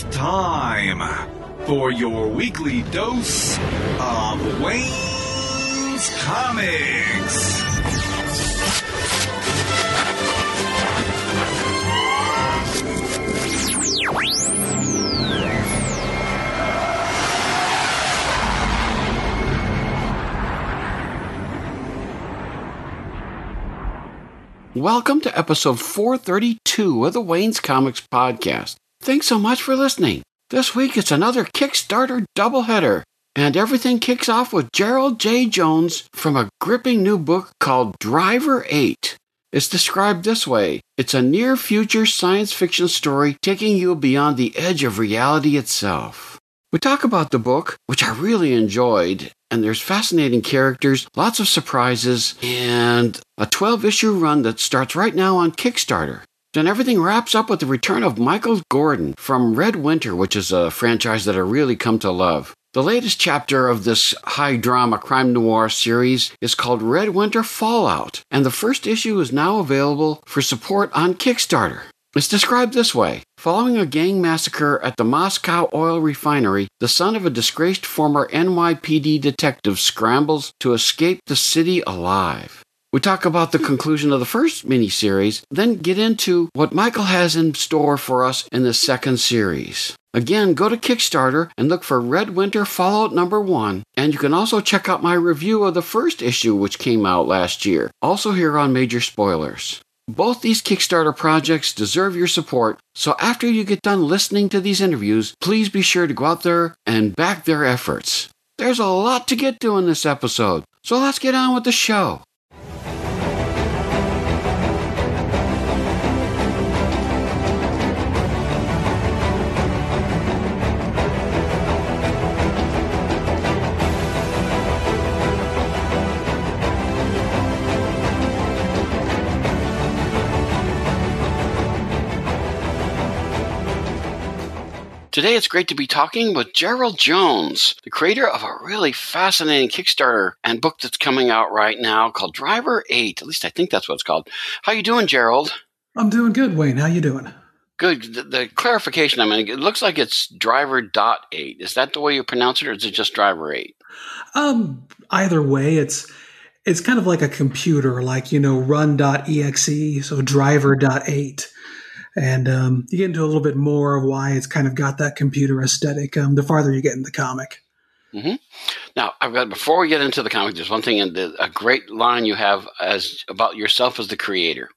It's time for your weekly dose of Wayne's Comics. Welcome to episode 432 of the Wayne's Comics Podcast. Thanks so much for listening. This week it's another Kickstarter doubleheader, and everything kicks off with Gerald J. Jones from a gripping new book called Driver 8. It's described this way it's a near future science fiction story taking you beyond the edge of reality itself. We talk about the book, which I really enjoyed, and there's fascinating characters, lots of surprises, and a 12 issue run that starts right now on Kickstarter. Then everything wraps up with the return of Michael Gordon from Red Winter, which is a franchise that I really come to love. The latest chapter of this high drama crime noir series is called Red Winter Fallout, and the first issue is now available for support on Kickstarter. It's described this way Following a gang massacre at the Moscow oil refinery, the son of a disgraced former NYPD detective scrambles to escape the city alive. We talk about the conclusion of the first miniseries, then get into what Michael has in store for us in the second series. Again, go to Kickstarter and look for Red Winter Fallout number 1, and you can also check out my review of the first issue which came out last year, also here on Major Spoilers. Both these Kickstarter projects deserve your support, so after you get done listening to these interviews, please be sure to go out there and back their efforts. There's a lot to get to in this episode, so let's get on with the show. Today it's great to be talking with Gerald Jones, the creator of a really fascinating Kickstarter and book that's coming out right now called Driver 8. At least I think that's what it's called. How you doing, Gerald? I'm doing good, Wayne. How you doing? Good. The, the clarification, I mean, it looks like it's driver dot eight. Is that the way you pronounce it, or is it just driver eight? Um, either way, it's it's kind of like a computer, like you know, run.exe, so driver.8 and um, you get into a little bit more of why it's kind of got that computer aesthetic um, the farther you get in the comic. Mm-hmm. Now, I've got before we get into the comic, there's one thing, and a great line you have as about yourself as the creator.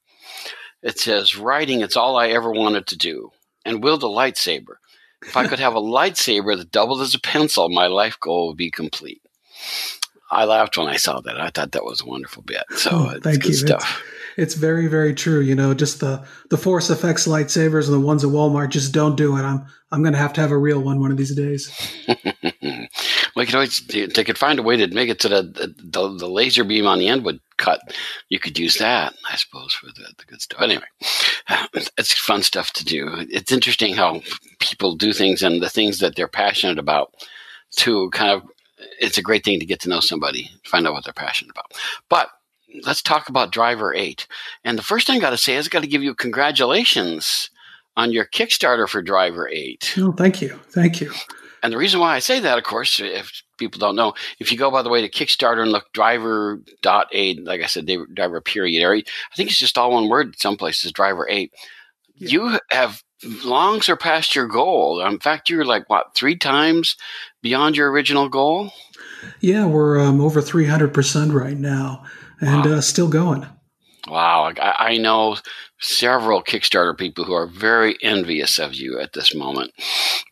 It says, "Writing, it's all I ever wanted to do, and wield a lightsaber. If I could have a lightsaber that doubled as a pencil, my life goal would be complete." I laughed when I saw that. I thought that was a wonderful bit. So oh, it's thank good you. stuff. It's, it's very very true. You know, just the the Force FX lightsabers and the ones at Walmart just don't do it. I'm I'm going to have to have a real one one of these days. well, you always they could find a way to make it so that the, the, the, laser beam on the end would cut. You could use that, I suppose, for the, the good stuff. Anyway, it's fun stuff to do. It's interesting how people do things and the things that they're passionate about to kind of. It's a great thing to get to know somebody, find out what they're passionate about. But let's talk about Driver 8. And the first thing I got to say is I got to give you congratulations on your Kickstarter for Driver 8. Oh, thank you. Thank you. And the reason why I say that, of course, if people don't know, if you go, by the way, to Kickstarter and look driver.8, like I said, driver period, I think it's just all one word some places, driver 8. Yeah. You have long surpassed your goal. In fact, you're like, what, three times beyond your original goal? Yeah, we're um, over 300% right now and wow. uh, still going. Wow, I, I, know several Kickstarter people who are very envious of you at this moment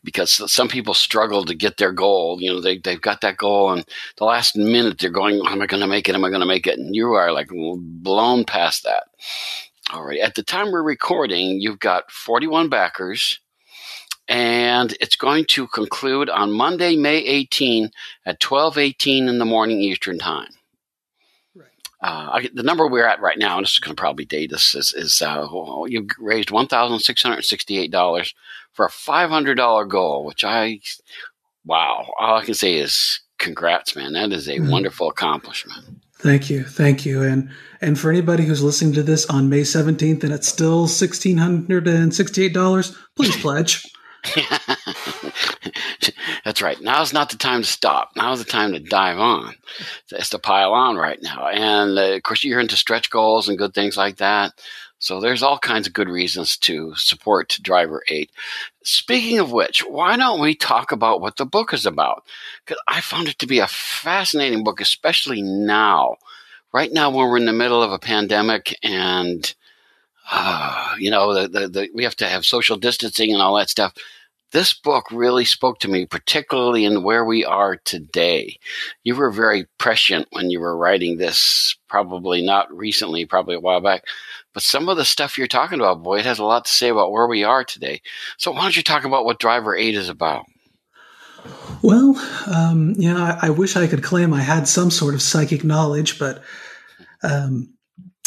because some people struggle to get their goal. You know, they, they've got that goal, and the last minute they're going, Am I going to make it? Am I going to make it? And you are like blown past that. All right. At the time we're recording, you've got 41 backers, and it's going to conclude on Monday, May 18 at 12:18 in the morning Eastern Time uh, the number we're at right now, and this is going to probably date us, is, is uh, you raised one thousand six hundred sixty-eight dollars for a five hundred dollar goal, which I, wow, all I can say is congrats, man. That is a mm. wonderful accomplishment. Thank you, thank you, and and for anybody who's listening to this on May seventeenth and it's still sixteen hundred and sixty-eight dollars, please pledge. That's right. Now's not the time to stop. Now's the time to dive on. It's to pile on right now. And uh, of course, you're into stretch goals and good things like that. So there's all kinds of good reasons to support Driver 8. Speaking of which, why don't we talk about what the book is about? Because I found it to be a fascinating book, especially now. Right now, when we're in the middle of a pandemic and uh, you know, the, the, the, we have to have social distancing and all that stuff. This book really spoke to me, particularly in where we are today. You were very prescient when you were writing this, probably not recently, probably a while back, but some of the stuff you're talking about, boy, it has a lot to say about where we are today. So why don't you talk about what Driver 8 is about? Well, um, yeah, I, I, wish I could claim I had some sort of psychic knowledge, but um,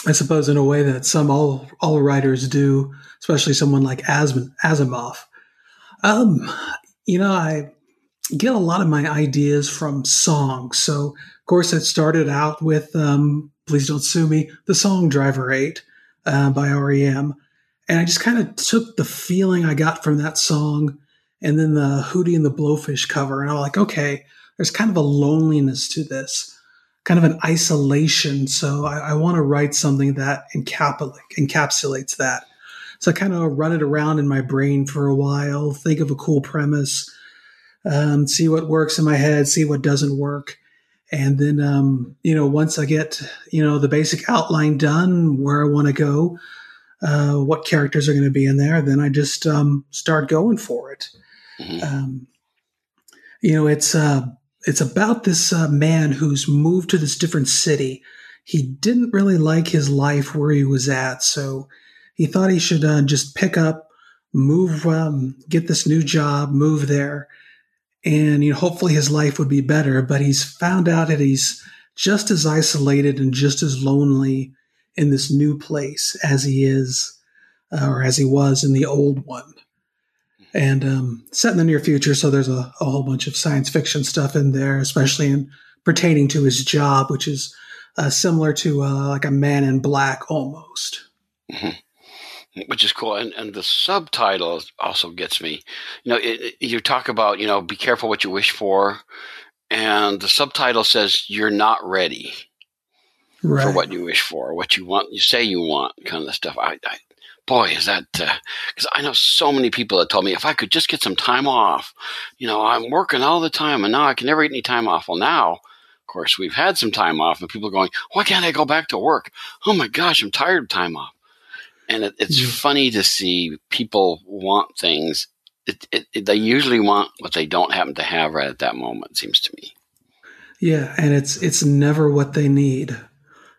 I suppose in a way that some all all writers do, especially someone like Asimov. Um, you know, I get a lot of my ideas from songs. So, of course, it started out with um, "Please Don't Sue Me," the song "Driver 8 uh, by REM, and I just kind of took the feeling I got from that song, and then the Hootie and the Blowfish cover, and I'm like, okay, there's kind of a loneliness to this kind of an isolation. So I, I want to write something that encapsulates that. So I kind of run it around in my brain for a while, think of a cool premise, um, see what works in my head, see what doesn't work. And then, um, you know, once I get, you know, the basic outline done, where I want to go, uh, what characters are going to be in there, then I just um, start going for it. Mm-hmm. Um, you know, it's uh, it's about this uh, man who's moved to this different city. He didn't really like his life where he was at, so he thought he should uh, just pick up, move, um, get this new job, move there, and you know, hopefully his life would be better. But he's found out that he's just as isolated and just as lonely in this new place as he is, uh, or as he was in the old one and um, set in the near future. So there's a, a, whole bunch of science fiction stuff in there, especially in pertaining to his job, which is uh, similar to uh, like a Man in Black almost. Mm-hmm. Which is cool, and, and the subtitle also gets me. You know, it, you talk about you know be careful what you wish for, and the subtitle says you're not ready. Right. for what you wish for, what you want, you say you want, kind of stuff. I, I boy, is that because uh, I know so many people that told me if I could just get some time off, you know, I'm working all the time and now I can never get any time off. Well, now, of course, we've had some time off and people are going, why can't I go back to work? Oh my gosh, I'm tired of time off. And it, it's mm-hmm. funny to see people want things. It, it, they usually want what they don't happen to have right at that moment. Seems to me. Yeah, and it's it's never what they need.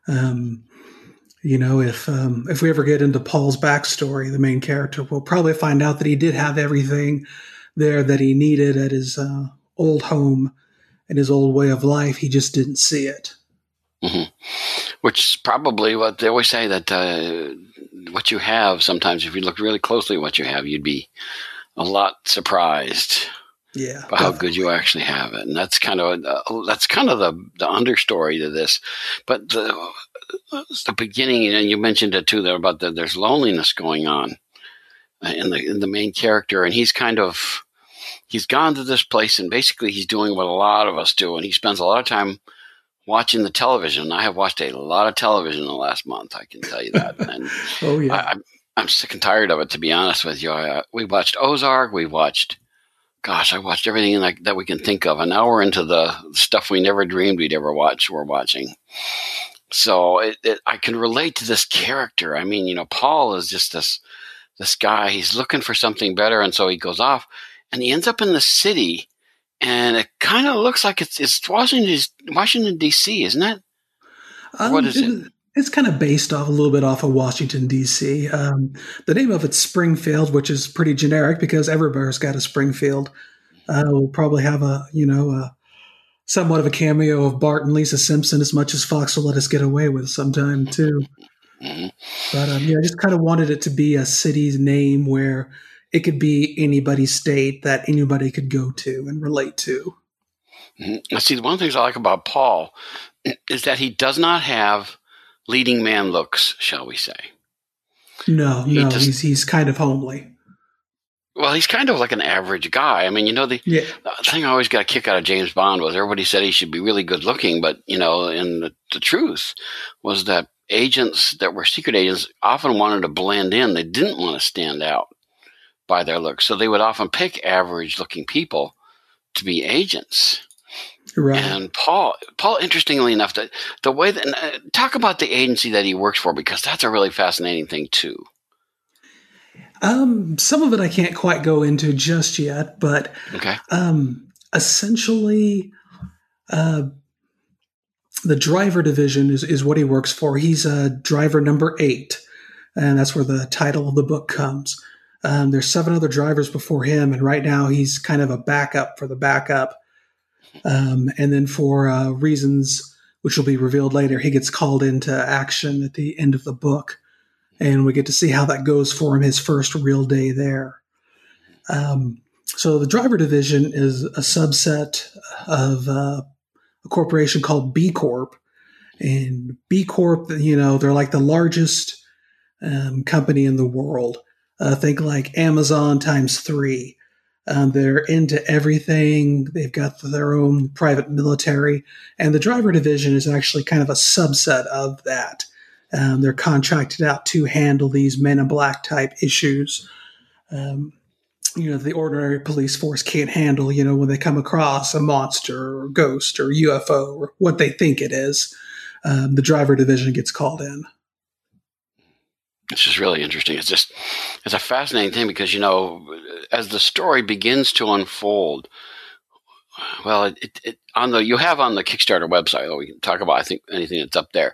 Um, you know, if um, if we ever get into Paul's backstory, the main character, we'll probably find out that he did have everything there that he needed at his uh, old home and his old way of life. He just didn't see it. Mm-hmm. Which is probably what they always say that uh, what you have. Sometimes, if you look really closely at what you have, you'd be a lot surprised. Yeah, By how good you actually have it, and that's kind of uh, that's kind of the the understory to this. But the the beginning, and you mentioned it too there about that there's loneliness going on uh, in the in the main character, and he's kind of he's gone to this place, and basically he's doing what a lot of us do, and he spends a lot of time watching the television. I have watched a lot of television in the last month. I can tell you that. And oh yeah, I, I'm sick and tired of it. To be honest with you, I, we watched Ozark. We watched. Gosh, I watched everything like, that we can think of, and now we're into the stuff we never dreamed we'd ever watch. We're watching, so it, it, I can relate to this character. I mean, you know, Paul is just this this guy. He's looking for something better, and so he goes off, and he ends up in the city, and it kind of looks like it's it's Washington Washington D.C., isn't it? Um, what is it? it? It's kind of based off a little bit off of Washington D.C. Um, the name of it's Springfield, which is pretty generic because everywhere's got a Springfield. Uh, we'll probably have a you know a somewhat of a cameo of Bart and Lisa Simpson, as much as Fox will let us get away with sometime too. Mm-hmm. But um, yeah, I just kind of wanted it to be a city's name where it could be anybody's state that anybody could go to and relate to. Mm-hmm. See, one of the things I like about Paul is that he does not have leading man looks, shall we say? No, he no, he's he's kind of homely. Well, he's kind of like an average guy. I mean, you know, the, Yeah. the thing I always got a kick out of James Bond was everybody said he should be really good looking, but you know, and the, the truth was that agents that were secret agents often wanted to blend in. They didn't want to stand out by their looks, so they would often pick average looking people to be agents. Right. And Paul, Paul, interestingly enough, that the way that uh, talk about the agency that he works for because that's a really fascinating thing too. Um, some of it I can't quite go into just yet, but Okay. um, essentially, uh, the driver division is, is what he works for. He's a driver number eight, and that's where the title of the book comes. Um, there's seven other drivers before him, and right now he's kind of a backup for the backup. Um, and then for uh, reasons which will be revealed later, he gets called into action at the end of the book, and we get to see how that goes for him his first real day there. Um, so the driver division is a subset of uh, a corporation called B Corp, and B Corp, you know, they're like the largest um, company in the world. Uh, think like Amazon times three. Um, they're into everything. They've got their own private military, and the driver division is actually kind of a subset of that. Um, they're contracted out to handle these Men in Black type issues. Um, you know, the ordinary police force can't handle, you know, when they come across a monster or ghost or UFO or what they think it is. Um, the driver division gets called in. It's just really interesting. It's just it's a fascinating thing because you know, as the story begins to unfold, well, it, it, on the you have on the Kickstarter website. We can talk about I think anything that's up there.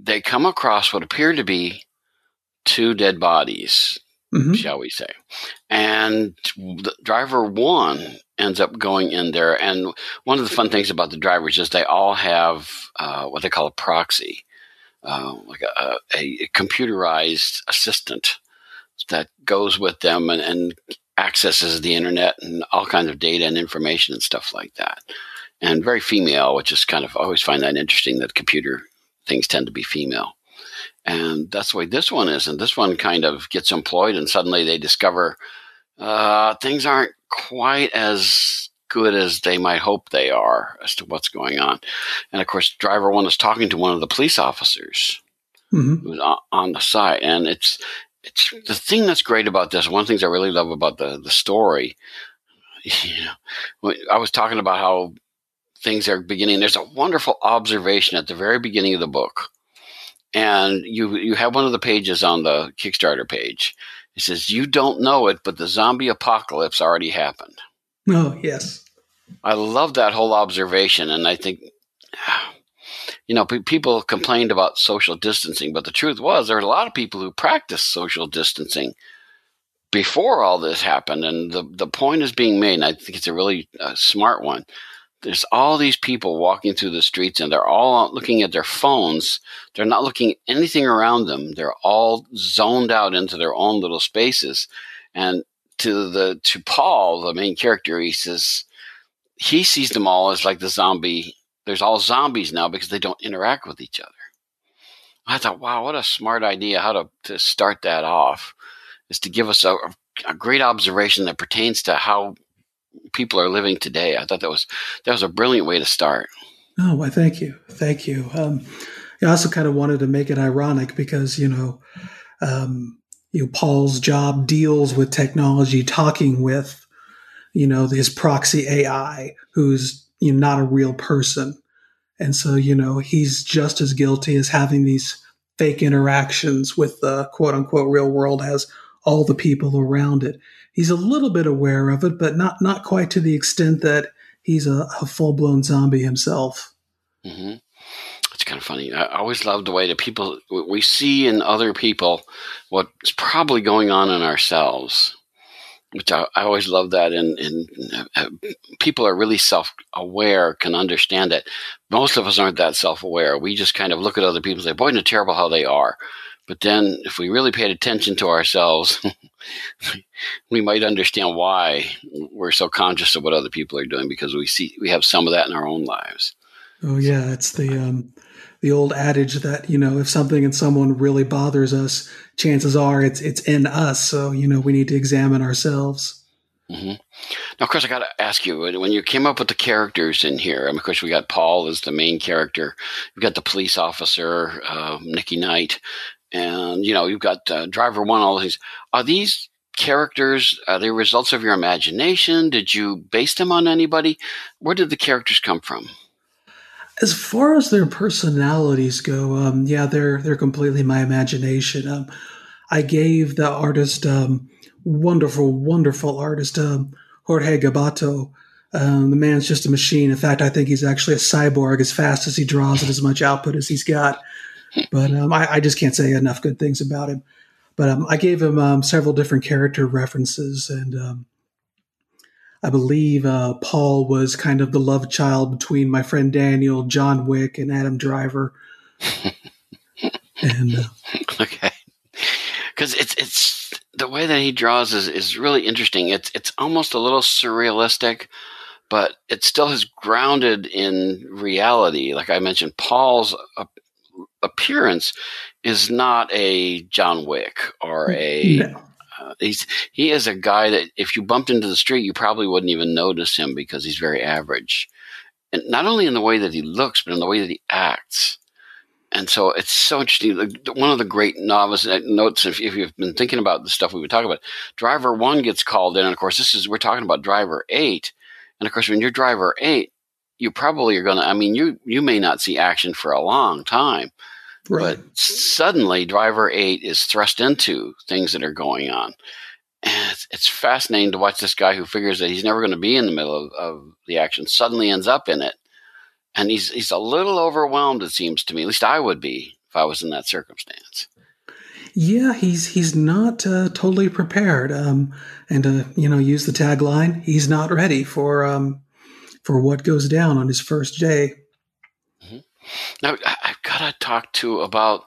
They come across what appear to be two dead bodies, Mhm. shall we say, and the driver one ends up going in there. And one of the fun things about the drivers is they all have uh, what they call a proxy uh, like a, a computerized assistant that goes with them and, and accesses the internet and all kinds of data and information and stuff like that. And very female, which is kind of I always find that interesting that computer things tend to be female. And that's the way this one is. And this one kind of gets employed, and suddenly they discover uh, things aren't quite as good as they might hope they are as to what's going on. And of course, driver one is talking to one of the police officers Mhm. who's on, the site, and it's it's the thing that's great about this. One of the things I really love about the the story. You know, I was talking about how things are beginning. There's a wonderful observation at the very beginning of the book, and you you have one of the pages on the Kickstarter page. It says, "You don't know it, but the zombie apocalypse already happened." Oh, yes. I love that whole observation, and I think, you know, pe- people complained about social distancing, but the truth was there are a lot of people who practiced social distancing before all this happened, and the the point is being made, and I think it's a really uh, smart one. There's all these people walking through the streets, and they're all looking at their phones. They're not looking at anything around them. They're all zoned out into their own little spaces, and to the to Paul, the main character, he says he sees them all as like the zombie. There's all zombies now because they don't interact with each other. I thought, wow, what a smart idea how to, to start that off is to give us a, a great observation that pertains to how people are living today. I thought that was that was a brilliant way to start. Oh, why, thank you. Thank you. Um, I also kind of wanted to make it ironic because, you know, um, you know, Paul's job deals with technology, talking with, you know, his proxy AI, who's you know, not a real person. And so, you know, he's just as guilty as having these fake interactions with the quote unquote real world as all the people around it. He's a little bit aware of it, but not not quite to the extent that he's a, a full blown zombie himself. hmm It's kind of funny. I always love the way that people we see in other people what's probably going on in ourselves. Which I, I always love that, and, and uh, people are really self-aware, can understand it. Most of us aren't that self-aware. We just kind of look at other people and say, "Boy, they're terrible how they are." But then, if we really paid attention to ourselves, we might understand why we're so conscious of what other people are doing because we see we have some of that in our own lives. Oh yeah, it's the um, the old adage that you know if something and someone really bothers us, chances are it's it's in us. So you know we need to examine ourselves. Mm-hmm. Now, of course, I got to ask you when you came up with the characters in here. I mean, of course, we got Paul as the main character. We've got the police officer, uh, Nikki Knight, and you know you've got uh, Driver One. All these are these characters are they results of your imagination? Did you base them on anybody? Where did the characters come from? As far as their personalities go, um, yeah, they're they're completely my imagination. Um, I gave the artist, um, wonderful, wonderful artist, um, Jorge Gabato. Um, the man's just a machine. In fact, I think he's actually a cyborg as fast as he draws and as much output as he's got. But um, I, I, just can't say enough good things about him. But I gave him several different character references and I believe uh, Paul was kind of the love child between my friend Daniel, John Wick, and Adam Driver. and uh, okay, because it's it's the way that he draws is is really interesting. It's it's almost a little surrealistic, but it still is grounded in reality. Like I mentioned, Paul's appearance is not a John Wick or a no. Uh, he's he is a guy that if you bumped into the street, you probably wouldn't even notice him because he's very average, and not only in the way that he looks, but in the way that he acts. And so it's so interesting. One of the great novice uh, notes, if, if you've been thinking about the stuff we've been talking about, driver one gets called in, and of course, this is we're talking about driver eight, and of course, when you're driver eight, you probably are going to. I mean, you you may not see action for a long time Right. But suddenly, driver eight is thrust into things that are going on. And it's, it's fascinating to watch this guy who figures that he's never going to be in the middle of, of, the action suddenly ends up in it. And he's, he's a little overwhelmed, it seems to me. At least I would be if I was in that circumstance. Yeah, he's he's not uh, totally prepared. Um, and uh, you know, use the tagline: he's not ready for um, for what goes down on his first day. Mm-hmm. Now, I've got to talk to about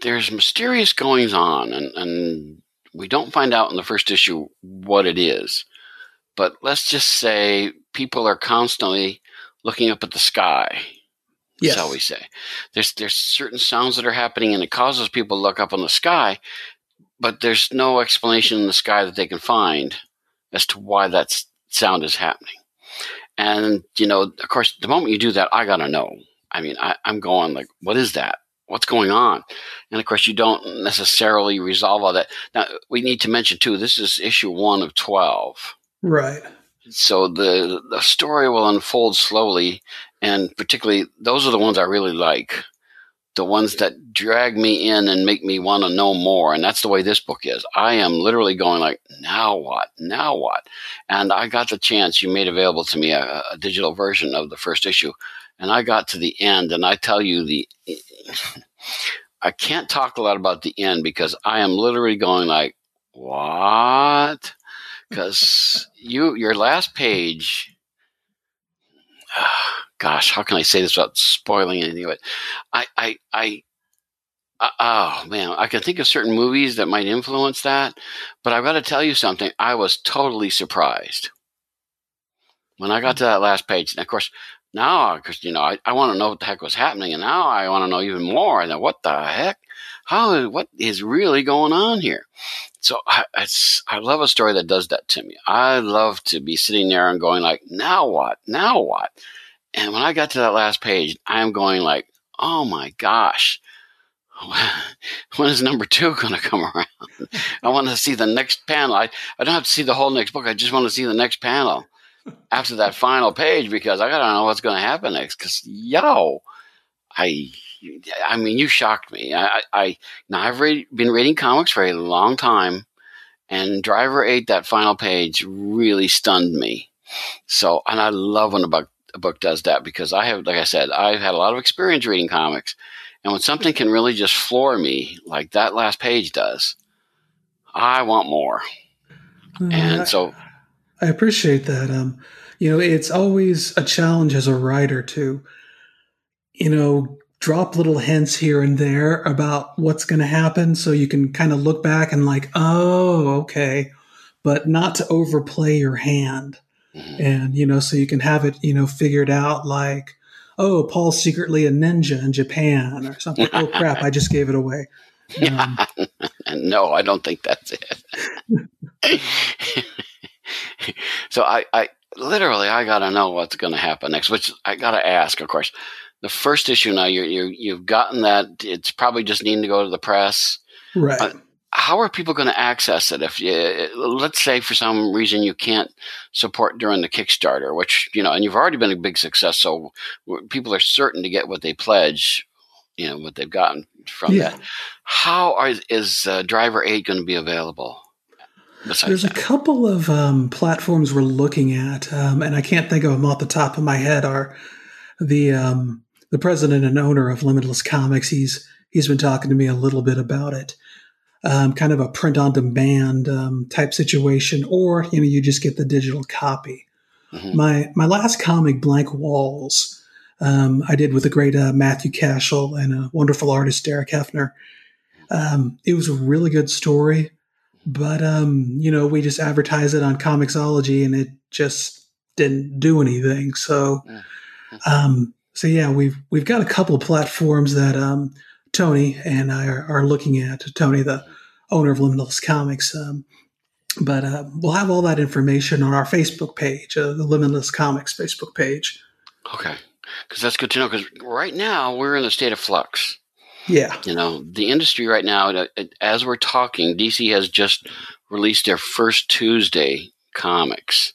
there's mysterious goings on, and, and we don't find out in the first issue what it is. But let's just say people are constantly looking up at the sky. Yes. Shall we say? There's there's certain sounds that are happening, and it causes people to look up in the sky, but there's no explanation in the sky that they can find as to why that sound is happening. And you know, of course, the moment you do that, I gotta know. I mean, I, I'm going like, what is that? What's going on? And of course, you don't necessarily resolve all that. Now, we need to mention too, this is issue one of 12. Right. So the, the story will unfold slowly. And particularly, those are the ones I really like. The ones that drag me in and make me want to know more. And that's the way this book is. I am literally going like, now what? Now what? And I got the chance. You made available to me a, a digital version of the first issue and I got to the end, and I tell you the. I can't talk a lot about the end because I am literally going like, what? Because you, your last page. Gosh, how can I say this without spoiling anything? But I, I, I, uh, oh man, I can think of certain movies that might influence that, but I've got to tell you something. I was totally surprised when I got to that last page. And of course, now, because you know, I, I want to know what the heck was happening, and now I want to know even more. And what the heck? How? What is really going on here? So I, I love a story that does that to me. I love to be sitting there and going like, now what? Now what? And when I got to that last page, I'm going like, oh my gosh. When is number two going to come around? I want to see the next panel. I, I don't have to see the whole next book. I just want to see the next panel after that final page because I gotta know what's going to happen next. Because yo, I, I mean, you shocked me. I, I now I've read, been reading comics for a long time, and Driver Eight that final page really stunned me. So, and I love when a book book does that because I have, like I said, I've had a lot of experience reading comics, and when something can really just floor me like that last page does, I want more. Mm, and so I appreciate that. Um, you know, it's always a challenge as a writer to, you know, drop little hints here and there about what's going to happen so you can kind of look back and like, oh, okay, but not to overplay your hand. Mm-hmm. And, you know, so you can have it, you know, figured out like, oh, Paul's secretly a ninja in Japan or something. oh crap! I just gave it away. Um, no, I don't think that's it. so I, I literally I got to know what's going to happen next. Which I got to ask, of course. The first issue now you you you've gotten that it's probably just needing to go to the press, right? Uh, how are people going to access it if you let's say for some reason you can't support during the kickstarter which you know and you've already been a big success so people are certain to get what they pledge you know what they've gotten from yeah. that how are, is uh, driver 8 going to be available there's that? a couple of um, platforms we're looking at um, and i can't think of them off the top of my head are the um, the president and owner of limitless comics he's he's been talking to me a little bit about it um, kind of a print on demand um, type situation, or you know you just get the digital copy. Mm-hmm. My my last comic, Blank Walls, um, I did with the great uh, Matthew Cashel and a wonderful artist Derek Hefner. Um, it was a really good story, but um, you know we just advertised it on Comixology and it just didn't do anything. So, mm-hmm. um, so yeah, we've we've got a couple of platforms that um, Tony and I are, are, looking at. Tony, the owner of Limitless Comics. Um, but uh, we'll have all that information on our Facebook page, uh, the Limitless Comics Facebook page. Okay, because that's good to know. Because right now we're in a state of flux. Yeah, you know the industry right now. As we're talking, DC has just released their first Tuesday comics,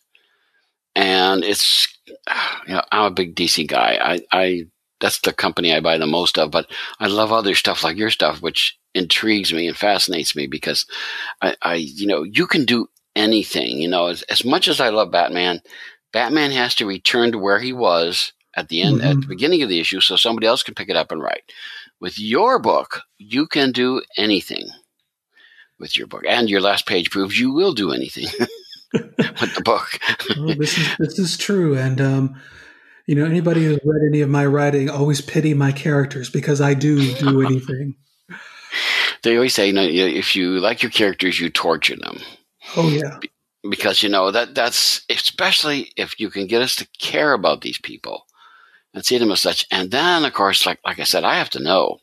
and it's you know I'm a big DC guy. I, I that's the company I buy the most of. But I love other stuff like your stuff, which intrigues me and fascinates me because I, I you know, you can do anything. You know, as, as much as I love Batman, Batman has to return to where he was at the end, mm-hmm. at the beginning of the issue, so somebody else can pick it up and write. With your book, you can do anything with your book, and your last page proves you will do anything with the book. well, this is this is true, and um, you know, anybody who's read any of my writing always pity my characters because I do do anything. they always say, you know, if you like your characters, you torture them. Oh yeah. Because you know that that's especially if you can get us to care about these people and see them as such. And then, of course, like like I said, I have to know.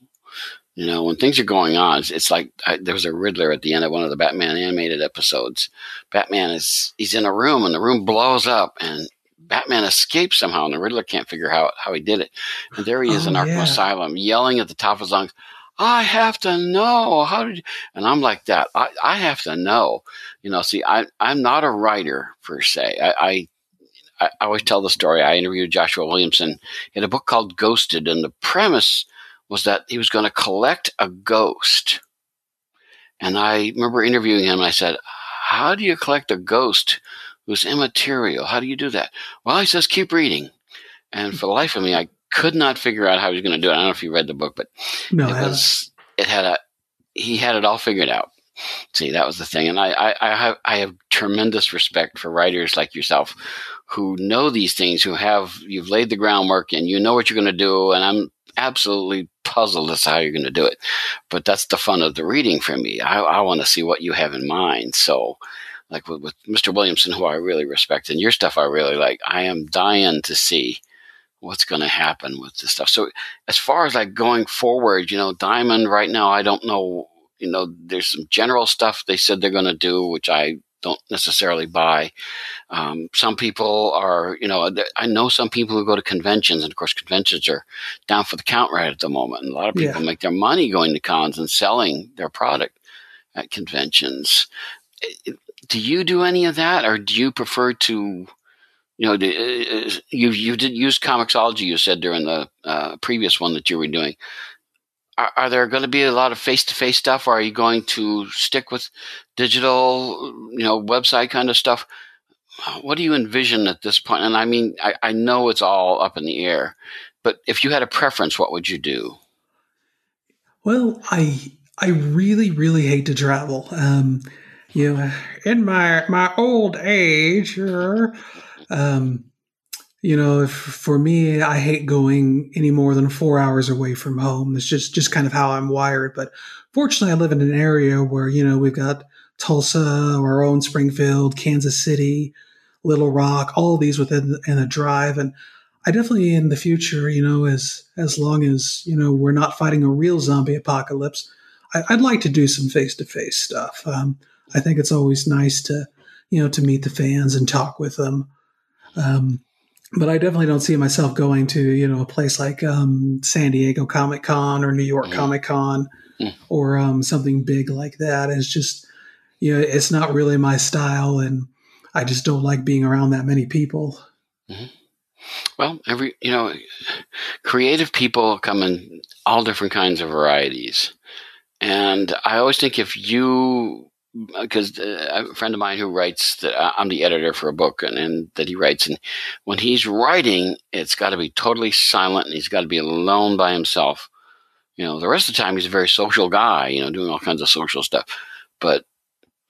You know, when things are going on, it's, it's like I, there was a Riddler at the end of one of the Batman animated episodes. Batman is he's in a room and the room blows up and Batman escapes somehow, and the Riddler can't figure out how he did it. And there he is oh, in Arkham yeah. Asylum, yelling at the top of his lungs, "I have to know how did." You? And I'm like that. I, I have to know. You know, see, I I'm not a writer per se. I, I I always tell the story. I interviewed Joshua Williamson. He had a book called Ghosted, and the premise was that he was going to collect a ghost. And I remember interviewing him, and I said, How do you collect a ghost was immaterial. How do you do that? Well, he says, keep reading. And for the life of me, I could not figure out how he was going to do it. I don't know if you read the book, but no, it was, it had a, he had it all figured out. See, that was the thing. And I, I, I, have, I have tremendous respect for writers like yourself who know these things, who have, you've laid the groundwork and you know what you're going to do. And I'm absolutely puzzled as to how you're going to do it. But that's the fun of the reading for me. I, I want to see what you have in mind. So, like with, with Mr. Williamson, who I really respect, and your stuff I really like. I am dying to see what's going to happen with this stuff. So as far as like going forward, you know, Diamond right now, I don't know. You know, there's some general stuff they said they're going to do, which I don't necessarily buy. Um, some people are, you know, I know some people who go to conventions, and of course, conventions are down for the count right at the moment. And a lot of people yeah. make their money going to cons and selling their product at conventions do you do any of that, or do you prefer to? You know, uh, you you did use Comixology. You said during the uh, previous one that you were doing. Are, are there going to be a lot of face to face stuff, or are you going to stick with digital, you know, website kind of stuff? What do you envision at this point? And I mean, I, I know it's all up in the air, but if you had a preference, what would you do? Well, I I really really hate to travel. Um, you in my my old age, um, you know, for me, I hate going any more than four hours away from home. It's just just kind of how I'm wired. But fortunately, I live in an area where you know we've got Tulsa, our own Springfield, Kansas City, Little Rock, all these within in a drive, and I definitely in the future, you know, as as long as you know we're not fighting a real zombie apocalypse, I, would like to do some face to face stuff. Um, I think it's always nice to you know to meet the fans and talk with them. Um, but I definitely don't see myself going to you know a place like um, San Diego Comic Con or New York mm-hmm. Comic Con mm. or um, something big like that. It's just you know it's not really my style, and I just don't like being around that many people. Mm-hmm. Well, every you know, creative people come in all different kinds of varieties, and I always think if you because uh, a friend of mine who writes that uh, I'm the editor for a book and, and that he writes and when he's writing it's got to be totally silent and he's got to be alone by himself you know the rest of the time he's a very social guy you know doing all kinds of social stuff but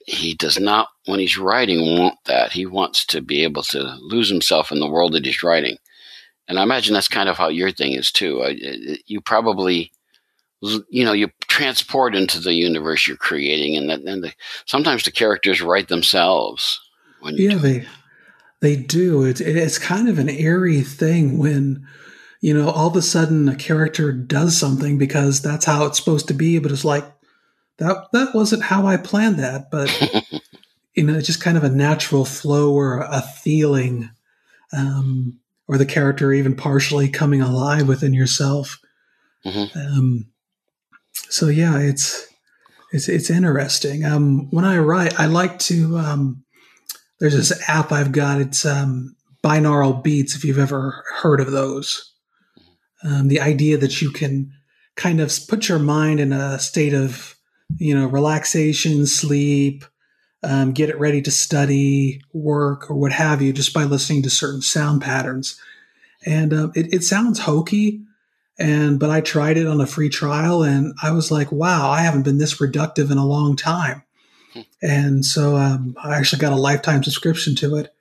he does not, when he's writing, want that. He wants to be able to lose himself in the world that he's writing. And I imagine that's kind of how your thing is too. You probably, you know, you transport into the universe you're creating, and that, and the, sometimes the characters write themselves. When yeah, they they do. It's it's kind of an eerie thing when you know all of a sudden a character does something because that's how it's supposed to be, but it's like that that wasn't how I planned that, but you know, it's just kind of a natural flow or a feeling, um, or the character even partially coming alive within yourself. Mm-hmm. Um, so yeah, it's it's it's interesting. Um, when I write, I like to. Um, there's this app I've got. It's um, binaural beats. If you've ever heard of those, um, the idea that you can kind of put your mind in a state of you know, relaxation, sleep, um, get it ready to study, work, or what have you, just by listening to certain sound patterns. And um, it, it sounds hokey, and but I tried it on a free trial, and I was like, wow, I haven't been this productive in a long time. Hmm. And so um, I actually got a lifetime subscription to it.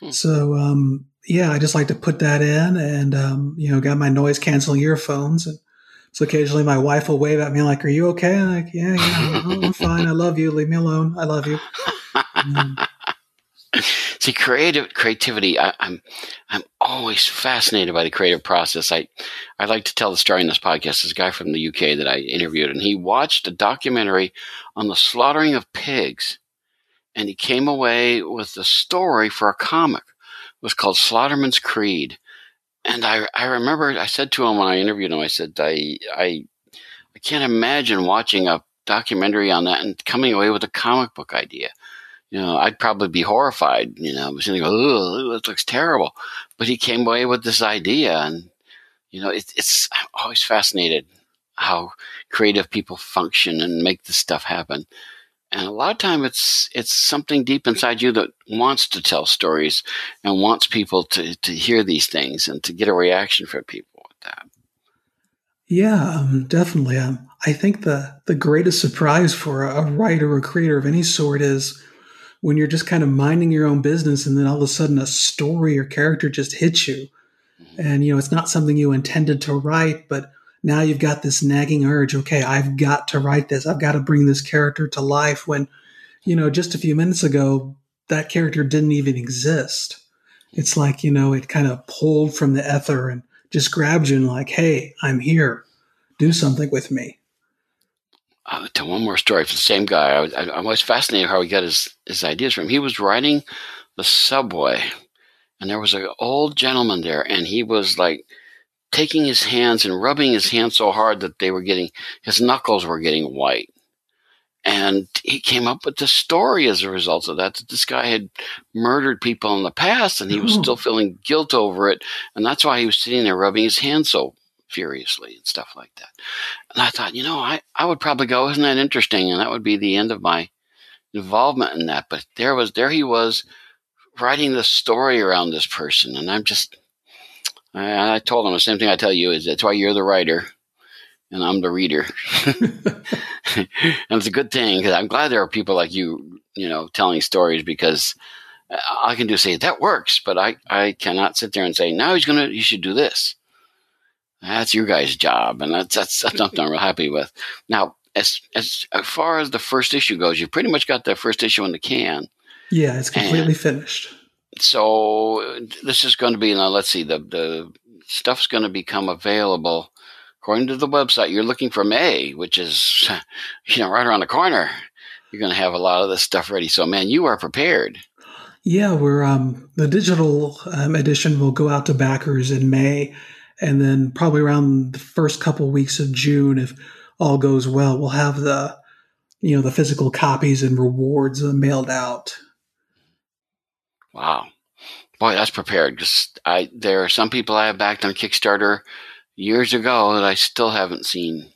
Hmm. So um, yeah, I just like to put that in, and um, you know, got my noise canceling earphones, and so occasionally my wife will wave at me like, "Are you okay?" I'm like, "Yeah, yeah, I'm fine. I love you. Leave me alone. I love you." See, creative creativity. I, am I'm, I'm always fascinated by the creative process. I I like to tell the story in this podcast. This guy from the UK that I interviewed, and he watched a documentary on the slaughtering of pigs, and he came away with a story for a comic. It was called Slaughterman's Creed, and I, I remember I said to him when I interviewed him, I said, I, I, I can't imagine watching a documentary on that and coming away with a comic book idea. You know, I'd probably be horrified. You know, I was going to go, it looks terrible. But he came away with this idea, and you know, it, it's I'm always fascinated how creative people function and make this stuff happen and a lot of time it's it's something deep inside you that wants to tell stories and wants people to to hear these things and to get a reaction from people with that yeah um, definitely um, i think the the greatest surprise for a, a writer or creator of any sort is when you're just kind of minding your own business and then all of a sudden a story or character just hits you. Mm-hmm. and you know it's not something you intended to write but now you've got this nagging urge okay i've got to write this. I've got to bring this character to life when you know just a few minutes ago that character didn't even exist. It's like you know it kind of pulled from the ether and just grabbed you and like hey i'm here. Do something with me Oh, I'll tell one more story from the same guy. I, I, I'm always fascinated how he got his, his ideas from. He was riding the subway, and there was an old gentleman there, and he was like taking his hands and rubbing his hands so hard that they were getting his knuckles were getting white. And he came up with the story as a result of that, that this guy had murdered people in the past and he was still feeling guilt over it. And that's why he was sitting there rubbing his hands so furiously and stuff like that. And I thought, you know, I, I would probably go, isn't that interesting? And that would be the end of my involvement in that. But there was, there he was writing the story around this person. And I'm just, I, I told him the same thing I tell you is that's why you're the writer and I'm the reader. and it's a good thing because I'm glad there are people like you, you know, telling stories because uh, I can just say that works, but I, I cannot sit there and say, now he's going to, you should do this. That's your guys' job. And that's, that's, that's something I'm real happy with. Now, as, as, as far as the first issue goes, you've pretty much got that first issue in the can. Yeah, it's completely and, finished so this is going to be now. Let's see the the stuff's going to become available according to the website. You're looking for May, which is you know right around the corner. You're going to have a lot of this stuff ready. So man, you are prepared. Yeah, we're um, the digital um, edition will go out to backers in May, and then probably around the first couple weeks of June, if all goes well, we'll have the you know the physical copies and rewards mailed out. Wow, boy, that's prepared. Because I there are some people I have backed on Kickstarter years ago that I still haven't seen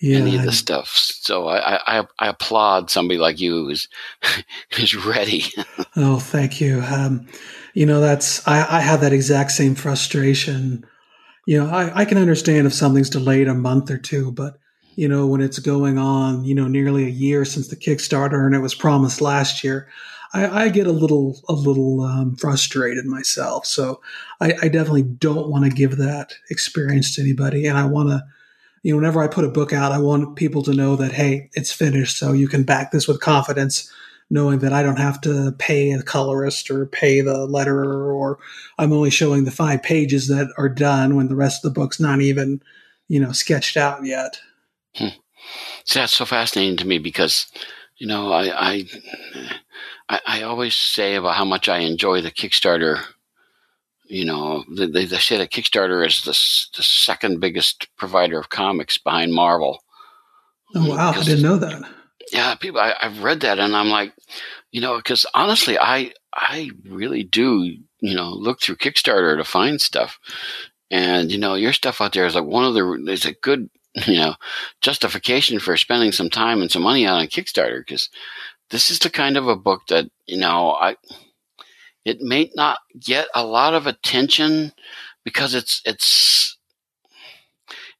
yeah, any of the stuff. So I, I, I applaud somebody like you who's who's ready. oh, thank you. Um, you know, that's I, I have that exact same frustration. You know, I, I can understand if something's delayed a month or two, but you know, when it's going on, you know, nearly a year since the Kickstarter and it was promised last year, I, I get a little a little um, frustrated myself. So I, I definitely don't want to give that experience to anybody, and I want to you know, whenever I put a book out, I want people to know that, hey, it's finished. So you can back this with confidence, knowing that I don't have to pay a colorist or pay the letterer, or I'm only showing the five pages that are done when the rest of the book's not even, you know, sketched out yet. Hmm. So that's so fascinating to me because, you know, I, I, I, I always say about how much I enjoy the Kickstarter you know, they, they say that Kickstarter is the, the second biggest provider of comics behind Marvel. Oh wow, I didn't know that. Yeah, people, I, have read that, and I'm like, you know, because honestly, I I really do, you know, look through Kickstarter to find stuff, and you know, your stuff out there is like one of the is a good, you know, justification for spending some time and some money out on Kickstarter because this is the kind of a book that you know I it may not get a lot of attention because it's it's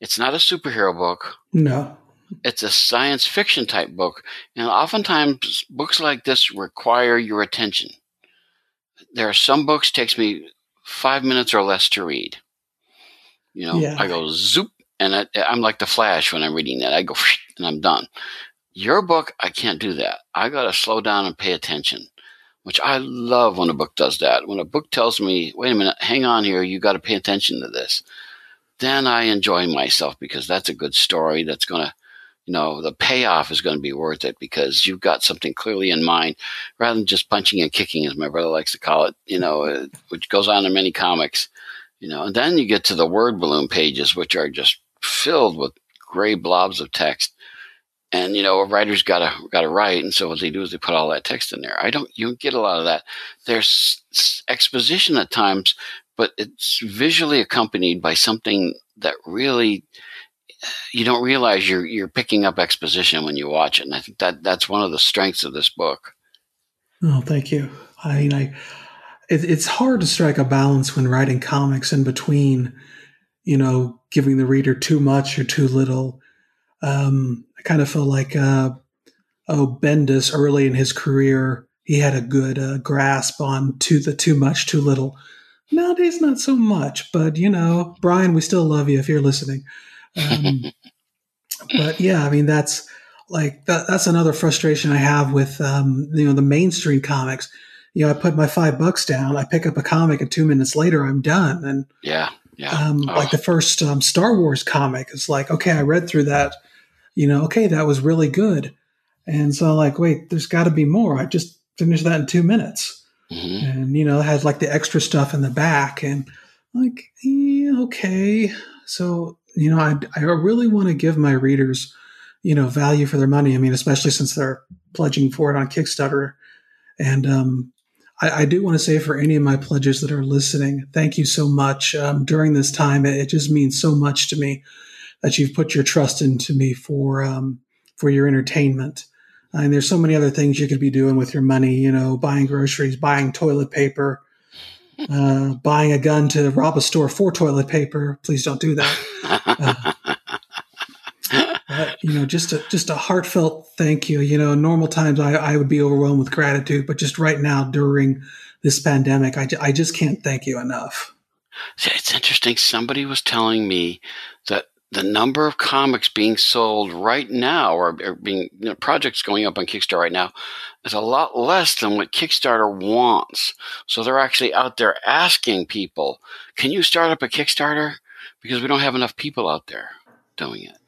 it's not a superhero book. No. It's a science fiction type book. And oftentimes books like this require your attention. There are some books takes me five minutes or less to read. You know, yeah. I go zoop and I, I'm like the flash when I'm reading that. I go and I'm done. Your book, I can't do that. I got to slow down and pay attention which I love when a book does that. When a book tells me, wait a minute, hang on here, you got to pay attention to this, then I enjoy myself because that's a good story that's going to, you know, the payoff is going to be worth it because you've got something clearly in mind rather than just punching and kicking, as my brother likes to call it, you know, uh, which goes on in many comics, you know, and then you get to the word balloon pages, which are just filled with gray blobs of text. And you know a writer's got to got to write and so what they do is they put all that text in there. I don't you don't get a lot of that. There's exposition at times but it's visually accompanied by something that really you don't realize you're you're picking up exposition when you watch it and i think that that's one of the strengths of this book oh thank you i mean i it, it's hard to strike a balance when writing comics in between you know giving the reader too much or too little um, I kind of feel like, uh, oh, Bendis early in his career, he had a good uh, grasp on to the too much, too little. Nowadays, not so much, but you know, Brian, we still love you if you're listening. Um, but yeah, I mean, that's like that, that's another frustration I have with um, you know the mainstream comics. You know, I put my five bucks down, I pick up a comic, and two minutes later, I'm done. And yeah, yeah, um, oh. like the first um, Star Wars comic is like, okay, I read through that you know, okay, that was really good. And so like, wait, there's got to be more. I just finished that in two minutes. Mm-hmm. And, you know, it had like the extra stuff in the back and like, yeah, okay. So, you know, I, I really want to give my readers, you know, value for their money. I mean, especially since they're pledging for it on Kickstarter. And, um, I, I do want to say for any of my pledges that are listening, thank you so much. Um, during this time, it, it just means so much to me that you've put your trust into me for um, for your entertainment. And there's so many other things you could be doing with your money. You know, buying groceries, buying toilet paper, uh, buying a gun to rob a store for toilet paper. Please don't do that. Uh, you know, just a just a heartfelt thank you. You know, normal times I, I would be overwhelmed with gratitude, but just right now during this pandemic, I, I just can't thank you enough. It's interesting. Somebody was telling me that the number of comics being sold right now or, or being you know, projects going up on Kickstarter right now is a lot less than what Kickstarter wants. So they're actually out there asking people, can you start up a Kickstarter? Because we don't have enough people out there doing it.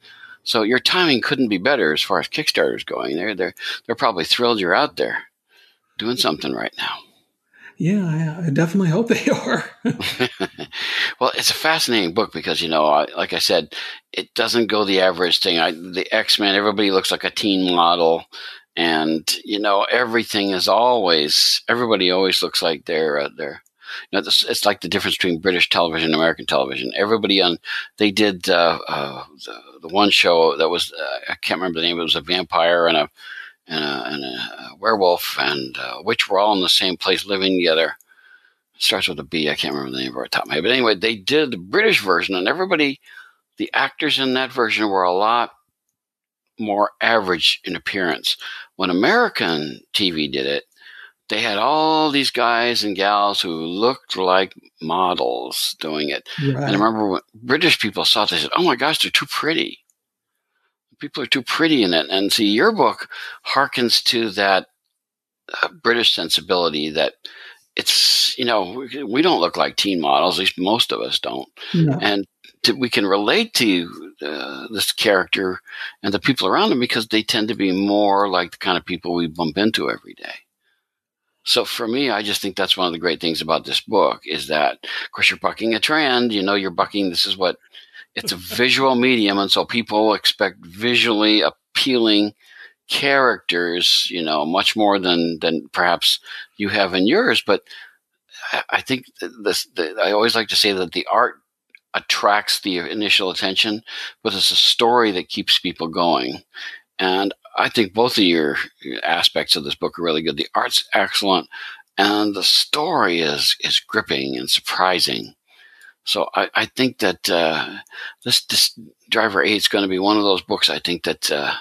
So your timing couldn't be better as far as Kickstarter's going. They're they're they're probably thrilled you're out there doing something right now. Yeah, I, definitely hope they are. well, it's a fascinating book because you know, like I said, it doesn't go the average thing. I, the X Men, everybody looks like a teen model, and you know, everything is always everybody always looks like they're uh, they're. You know, this, it's like the difference between British television and American television. Everybody on they did uh, uh, the, the one show that was uh, I can't remember the name. It was a vampire and a and a, and a werewolf and a witch were all in the same place living together. It starts with a B. I can't remember the name of it top of my head. But anyway, they did the British version, and everybody, the actors in that version were a lot more average in appearance. When American TV did it, they had all these guys and gals who looked like models doing it. Right. And I remember when British people saw it, they said, Oh my gosh, they're too pretty people are too pretty in it. And see, your book harkens to that uh, British sensibility that it's, you know, we don't look like teen models, at least most of us don't. No. And to, we can relate to uh, this character and the people around him because they tend to be more like the kind of people we bump into every day. So for me, I just think that's one of the great things about this book is that, of course, you're bucking a trend. You know, you're bucking. This is what it's a visual medium, and so people expect visually appealing characters, you know, much more than than perhaps you have in yours. But I think this. The, I always like to say that the art attracts the initial attention, but it's a story that keeps people going. And I think both of your aspects of this book are really good. The art's excellent, and the story is is gripping and surprising. So I, I think that uh, this, this Driver Eight is going to be one of those books. I think that uh,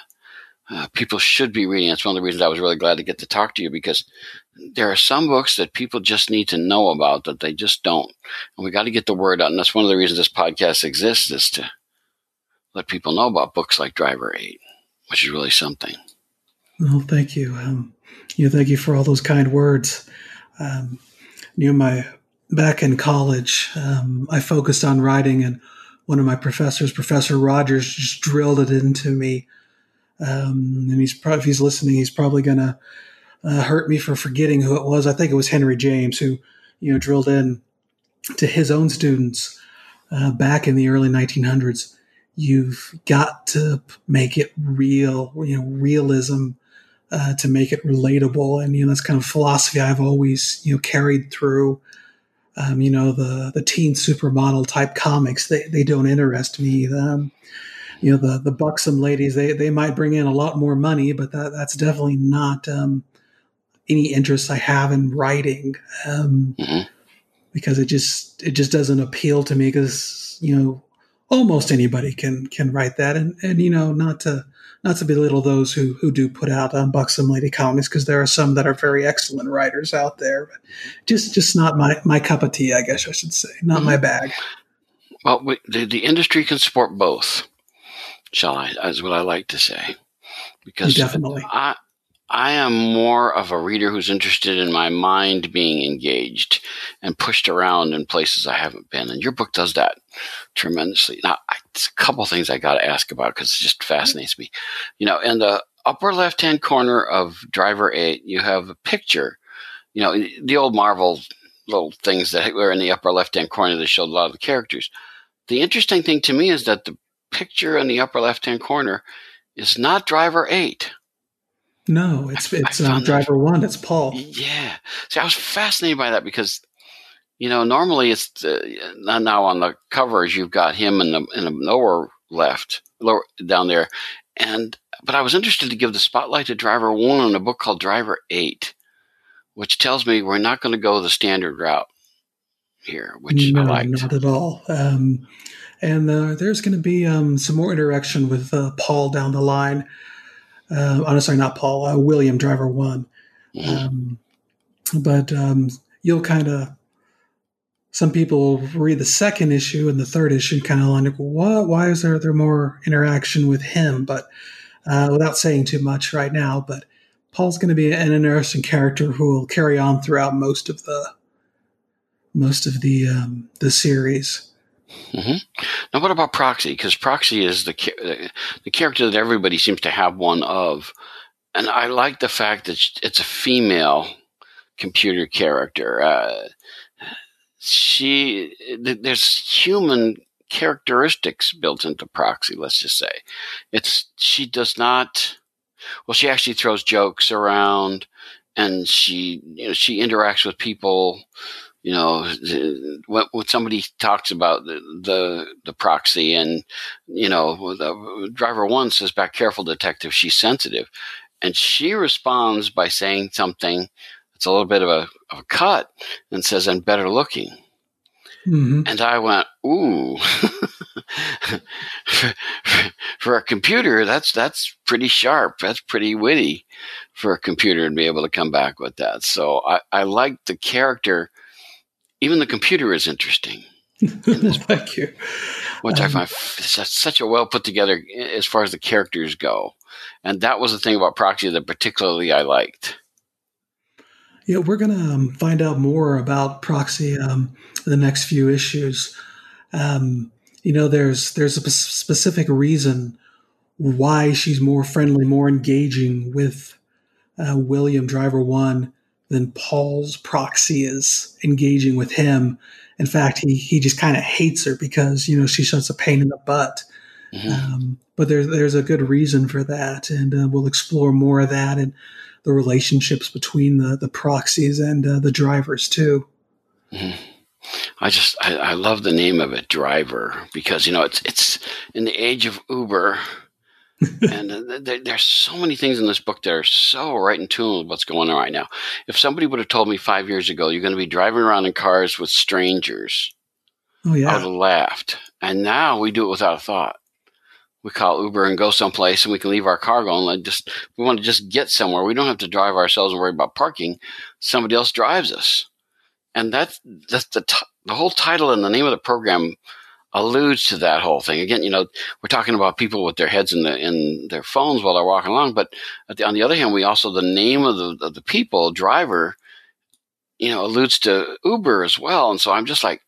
uh, people should be reading. It's one of the reasons I was really glad to get to talk to you because there are some books that people just need to know about that they just don't, and we got to get the word out. And that's one of the reasons this podcast exists is to let people know about books like Driver Eight, which is really something. Well, thank you. Um, you know, thank you for all those kind words. Um, you know, my back in college, um, I focused on writing, and one of my professors, Professor Rogers, just drilled it into me. Um, and he's probably, if he's listening, he's probably going to uh, hurt me for forgetting who it was. I think it was Henry James who, you know, drilled in to his own students uh, back in the early 1900s. You've got to make it real, you know, realism uh, to make it relatable. And, you know, that's kind of philosophy I've always, you know, carried through um, you know the the teen supermodel type comics they, they don't interest me um, you know the the buxom ladies they they might bring in a lot more money but that that's definitely not um, any interest I have in writing um, mm-hmm. because it just it just doesn't appeal to me because you know almost anybody can can write that and and you know not to not to belittle those who who do put out um, buxom lady comics because there are some that are very excellent writers out there, but just just not my my cup of tea. I guess I should say, not mm-hmm. my bag. Well, we, the the industry can support both. Shall I? Is what I like to say, because definitely I I am more of a reader who's interested in my mind being engaged and pushed around in places I haven't been. And your book does that tremendously. Now, it's a couple things I got to ask about because it just fascinates me. You know, in the upper left hand corner of Driver 8, you have a picture. You know, the old Marvel little things that were in the upper left hand corner that showed a lot of the characters. The interesting thing to me is that the picture in the upper left hand corner is not Driver 8 no, it's it's um, driver one. It's Paul. Yeah. See, I was fascinated by that because you know normally it's uh, now on the covers you've got him in the in the lower left, lower down there, and but I was interested to give the spotlight to driver one in a book called Driver Eight, which tells me we're not going to go the standard route here, which no, I liked. Not at all. Um, and uh, there's going to be um, some more interaction with uh, Paul down the line uh, oh, sorry, not Paul, uh, William Driver One. Um, but um, you'll kind of some people read the second issue and the third issue kind of like, what? Why is there there more interaction with him? But uh, without saying too much right now, but Paul's going to be an interesting character who will carry on throughout most of the most of the um, the series. Mm-hmm. Now, what about Proxy? Because Proxy is the the character that everybody seems to have one of, and I like the fact that it's a female computer character. Uh, she there's human characteristics built into Proxy. Let's just say it's she does not. Well, she actually throws jokes around, and she you know she interacts with people you know, when, when somebody talks about the, the, the proxy and, you know, the driver one says back, careful detective, she's sensitive. And she responds by saying something that's a little bit of a, of a cut and says, I'm better looking. Mm-hmm. And I went, ooh, for, for, a computer, that's, that's pretty sharp. That's pretty witty for a computer to be able to come back with that. So I, I like the character even the computer is interesting. in this Thank you. Which um, I find such a well put together as far as the characters go, and that was the thing about Proxy that particularly I liked. Yeah, we're going to um, find out more about Proxy um, in the next few issues. Um, you know, there's there's a p- specific reason why she's more friendly, more engaging with uh, William Driver One than Paul's proxy is engaging with him. In fact, he he just kind of hates her because you know she's such a pain in the butt. Mm-hmm. Um, but there's there's a good reason for that, and uh, we'll explore more of that and the relationships between the the proxies and uh, the drivers too. Mm-hmm. I just I, I, love the name of it, driver, because you know it's it's in the age of Uber and uh, there's so many things in this book that are so right in tune with what's going on right now. If somebody would have told me five years ago you're going to be driving around in cars with strangers, oh yeah, I would have laughed. And now we do it without a thought. We call Uber and go someplace, and we can leave our car going. And just we want to just get somewhere. We don't have to drive ourselves and worry about parking. Somebody else drives us, and that's that's the t- the whole title and the name of the program alludes to that whole thing. Again, you know, we're talking about people with their heads in the in their phones while they're walking along, but the, on the other hand, we also the name of the of the people driver, you know, alludes to Uber as well. And so I'm just like,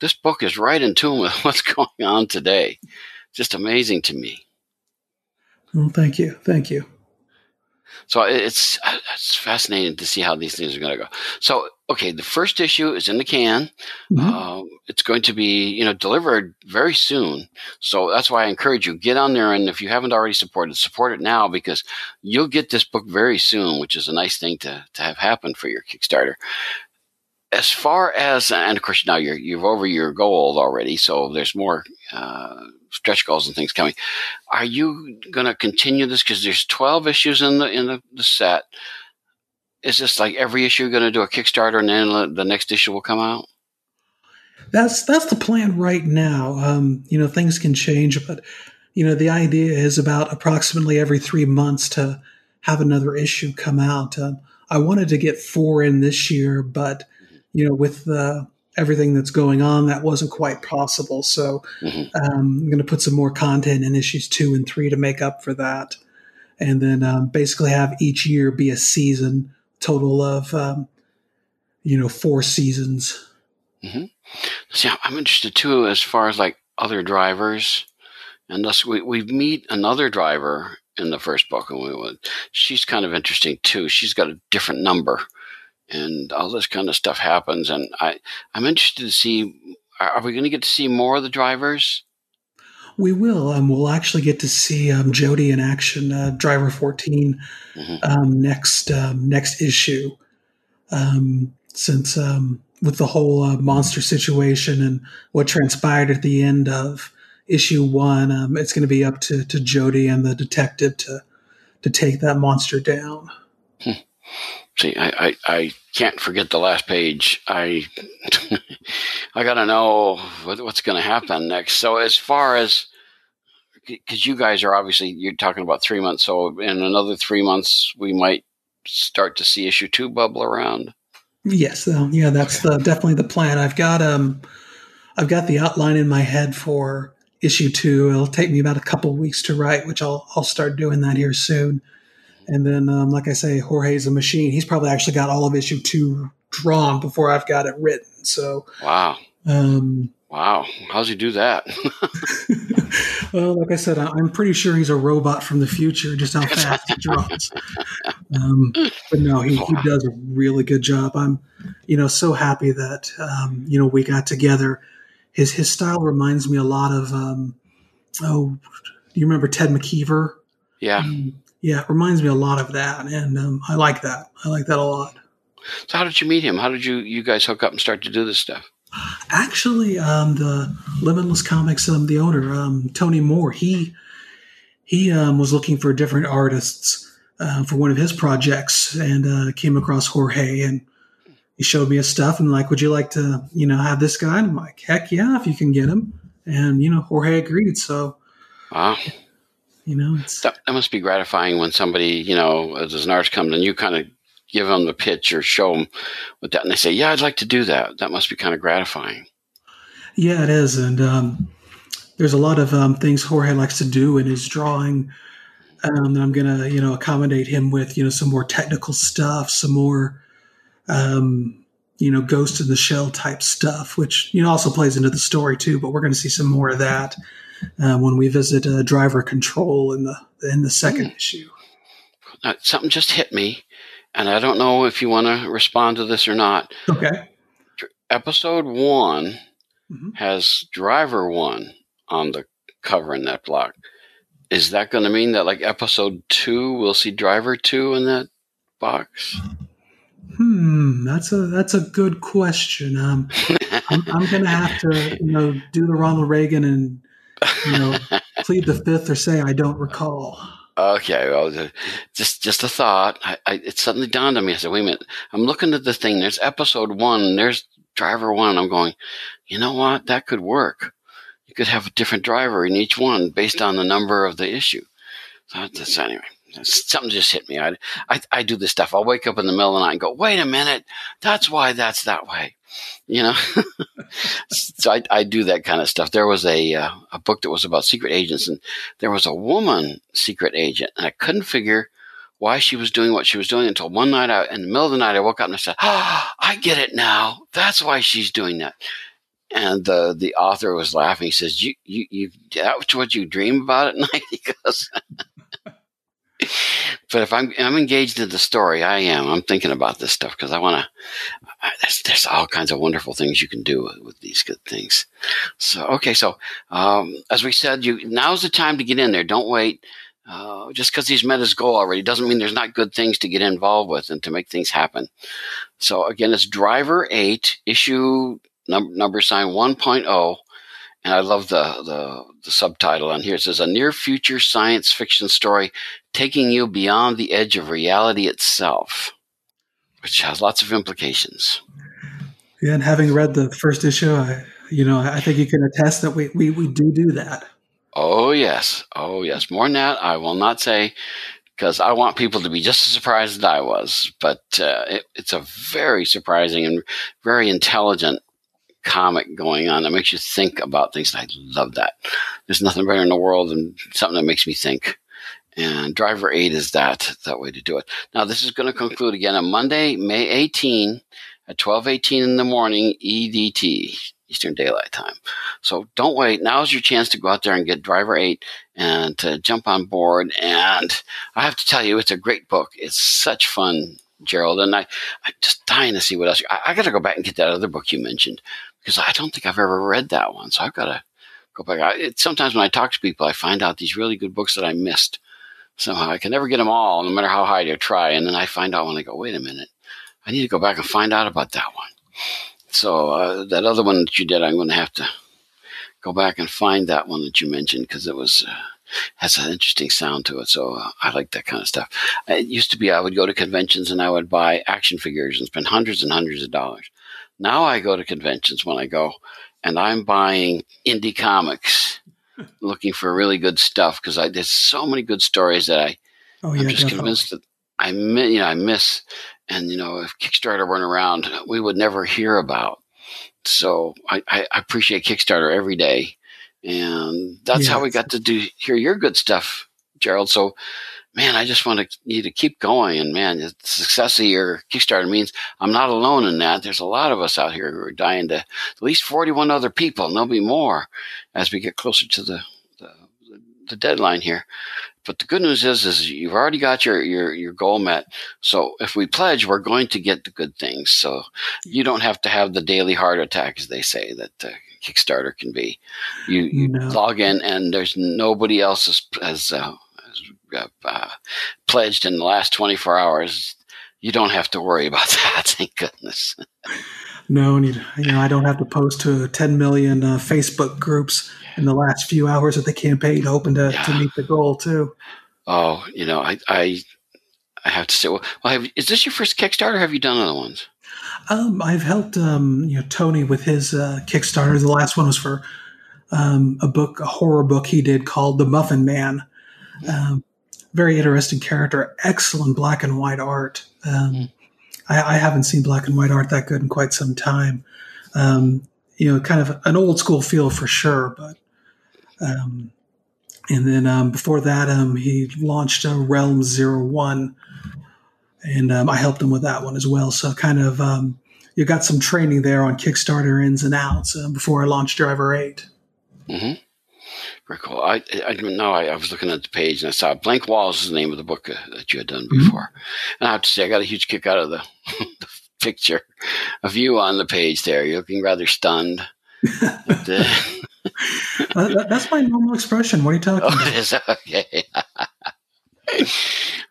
this book is right in tune with what's going on today. Just amazing to me. Well, thank you, thank you. So it's it's fascinating to see how these things are going to go. So okay, the first issue is in the can. Mm-hmm. Uh, it's going to be you know delivered very soon. So that's why I encourage you get on there and if you haven't already supported, support it now because you'll get this book very soon, which is a nice thing to to have happen for your Kickstarter as far as and of course now you're you're over your goal already, so there's more uh, stretch goals and things coming. Are you going to continue this because there's 12 issues in the in the, the set? Is this like every issue going to do a Kickstarter and then the next issue will come out? That's that's the plan right now. Um, you know, things can change, but you know, the idea is about approximately every three months to have another issue come out. Um, I wanted to get four in this year, but you know, with uh, everything that's going on, that wasn't quite possible. So mm-hmm. um, I'm going to put some more content in issues two and three to make up for that. And then um, basically have each year be a season, total of, um, you know, four seasons. Mm-hmm. See, I'm interested too as far as like other drivers. And thus we, we meet another driver in the first book, and we, she's kind of interesting too. She's got a different number and all this kind of stuff happens. And I, I'm interested to see are we going to get to see more of the drivers? We will. Um, we'll actually get to see um, Jody in action, uh, Driver 14, mm-hmm. um, next um, next issue. Um, since um, with the whole uh, monster situation and what transpired at the end of issue one, it's going to be up to, to Jody and the detective to to take that monster down. See, I, I, I, can't forget the last page. I, I got to know what, what's going to happen next. So as far as, because you guys are obviously you're talking about three months, so in another three months we might start to see issue two bubble around. Yes, uh, yeah, that's the, definitely the plan. I've got um, I've got the outline in my head for issue two. It'll take me about a couple weeks to write, which I'll I'll start doing that here soon. And then, um, like I say, Jorge's a machine. He's probably actually got all of issue two drawn before I've got it written. So wow, um, wow, how's he do that? well, like I said, I'm pretty sure he's a robot from the future. Just how fast he draws. Um, but no, he, he does a really good job. I'm, you know, so happy that um, you know we got together. His his style reminds me a lot of um, oh, do you remember Ted McKeever? Yeah, um, yeah, it reminds me a lot of that, and um, I like that. I like that a lot. So, how did you meet him? How did you you guys hook up and start to do this stuff? Actually, um, the Limitless Comics, um, the owner, um, Tony Moore, he he um, was looking for different artists uh, for one of his projects and uh, came across Jorge and he showed me his stuff and like, would you like to, you know, have this guy? And I'm like, heck yeah, if you can get him. And you know, Jorge agreed. So, wow, you know, that, that, must be gratifying when somebody, you know, as an artist comes and you kind of give them the pitch or show them what that, and they say, yeah, I'd like to do that. That must be kind of gratifying. Yeah, it is. And um, there's a lot of um, things Jorge likes to do in his drawing um, that I'm gonna you know accommodate him with you know some more technical stuff, some more um, you know Ghost in the Shell type stuff, which you know also plays into the story too. But we're going to see some more of that uh, when we visit uh, Driver Control in the in the second mm. issue. Uh, something just hit me, and I don't know if you want to respond to this or not. Okay. Episode one mm-hmm. has Driver One on the cover in that block is that going to mean that like episode two we'll see driver two in that box hmm that's a that's a good question um i'm, I'm gonna have to you know do the ronald reagan and you know plead the fifth or say i don't recall. Okay well just just a thought. I, I it suddenly dawned on me. I said wait a minute. I'm looking at the thing. There's episode one. There's driver one. I'm going you know what? That could work. You could have a different driver in each one based on the number of the issue. So that's anyway. Something just hit me. I, I, I do this stuff. I'll wake up in the middle of the night and go, wait a minute, that's why that's that way. You know, so I, I do that kind of stuff. There was a uh, a book that was about secret agents, and there was a woman secret agent, and I couldn't figure why she was doing what she was doing until one night, I, in the middle of the night, I woke up and I said, "Ah, I get it now. That's why she's doing that." And the the author was laughing. He says, "You you you that's what you dream about at night." He goes. but if I'm I'm engaged in the story, I am. I'm thinking about this stuff because I want to. There's, there's all kinds of wonderful things you can do with, these good things. So okay, so um, as we said, you now's the time to get in there. Don't wait. Uh, just because these metas go already doesn't mean there's not good things to get involved with and to make things happen. So again, it's Driver Eight, issue number, number sign 1.0. And I love the, the, the subtitle on here. It says, A near future science fiction story taking you beyond the edge of reality itself, which has lots of implications. Yeah, and having read the first issue, I, you know, I think you can attest that we, we, we do do that. Oh, yes. Oh, yes. More than that, I will not say because I want people to be just as surprised as I was. But uh, it, it's a very surprising and very intelligent comic going on that makes you think about things. I love that. There's nothing better in the world than something that makes me think. And Driver 8 is that, that way to do it. Now, this is going to conclude again on Monday, May 18 at 1218 in the morning, EDT, Eastern Daylight Time. So don't wait. Now's your chance to go out there and get Driver 8 and to jump on board. And I have to tell you, it's a great book. It's such fun Gerald, and I, I'm just dying to see what else. I, I got to go back and get that other book you mentioned because I don't think I've ever read that one. So I've got to go back. I, it, sometimes when I talk to people, I find out these really good books that I missed. Somehow I can never get them all, no matter how hard I try. And then I find out when I go, wait a minute, I need to go back and find out about that one. So uh, that other one that you did, I'm going to have to go back and find that one that you mentioned because it was uh, has an interesting sound to it. So uh, I like that kind of stuff. It used to be I would go to conventions and I would buy action figures and spend hundreds and hundreds of dollars. Now I go to conventions when I go, and I'm buying indie comics, looking for really good stuff because there's so many good stories that I. Oh, yeah, I'm just convinced that I you know I miss and you know, if Kickstarter weren't around, we would never hear about. So I, I appreciate Kickstarter every day, and that's yes. how we got to do hear your good stuff, Gerald. So man, I just want to, you to keep going. And man, the success of your Kickstarter means I'm not alone in that. There's a lot of us out here who are dying to at least 41 other people, and there'll be more as we get closer to the, the, the deadline here. But the good news is, is you've already got your, your, your goal met. So if we pledge, we're going to get the good things. So you don't have to have the daily heart attack, as they say that uh, Kickstarter can be. You, you no. log in and there's nobody else has, has uh, uh, uh, pledged in the last 24 hours, you don't have to worry about that. Thank goodness. no, you, know, I don't have to post to 10 million uh, Facebook groups in the last few hours of the campaign, hoping to, yeah. to meet the goal too. Oh, you know, I, I, I have to say, well, have, is this your first Kickstarter? Or have you done other ones? Um, I've helped, um, you know, Tony with his uh, Kickstarter. The last one was for um, a book, a horror book he did called The Muffin Man. Um, very interesting character, excellent black and white art. Um, mm. I, I, haven't seen black and white art that good in quite some time. Um, you know, kind of an old school feel for sure, but. Um, and then um, before that, um, he launched a Realm Zero One, and um, I helped him with that one as well. So kind of you got some training there on Kickstarter ins and outs uh, before I launched Driver 8 mm-hmm. Cool. I, I didn't know. I, I, was looking at the page and I saw Blank Walls is the name of the book uh, that you had done mm-hmm. before. Mm-hmm. And I have to say, I got a huge kick out of the, the picture of you on the page there. You're looking rather stunned. but, uh, uh, that's my normal expression. What are you talking oh, about? It is? Okay.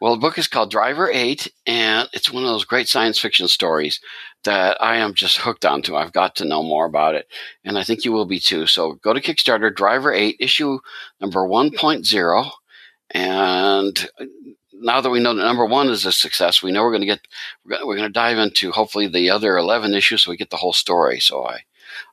well, the book is called Driver 8, and it's one of those great science fiction stories that I am just hooked onto. I've got to know more about it, and I think you will be too. So go to Kickstarter, Driver 8, issue number 1.0, and uh, now that we know that number one is a success, we know we're going to get we're going to dive into hopefully the other 11 issues so we get the whole story. So I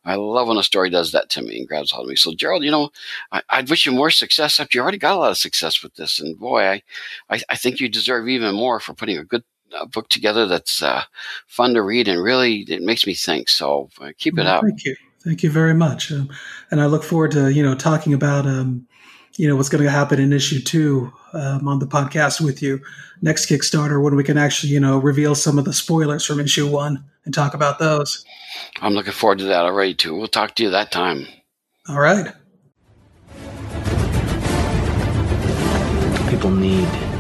I love when a story does that to me and grabs hold of me. So, Gerald, you know, I, would wish you more success after you already got a lot of success with this. And boy, I, I, I think you deserve even more for putting a good uh, book together that's uh, fun to read and really it makes me think. So, uh, keep it well, up. Thank you. Thank you very much. Um, and I look forward to, you know, talking about, um, you know, what's going to happen in issue two um, on the podcast with you next Kickstarter when we can actually, you know, reveal some of the spoilers from issue one and talk about those. I'm looking forward to that already, too. We'll talk to you that time. All right. People need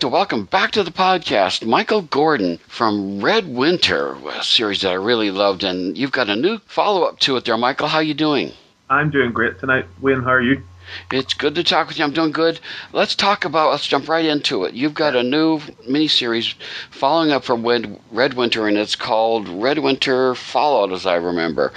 To welcome back to the podcast Michael Gordon from Red Winter, a series that I really loved, and you've got a new follow-up to it there, Michael. How you doing? I'm doing great tonight. Wayne, how are you? It's good to talk with you. I'm doing good. Let's talk about. Let's jump right into it. You've got a new miniseries following up from Red Winter, and it's called Red Winter Fallout, as I remember.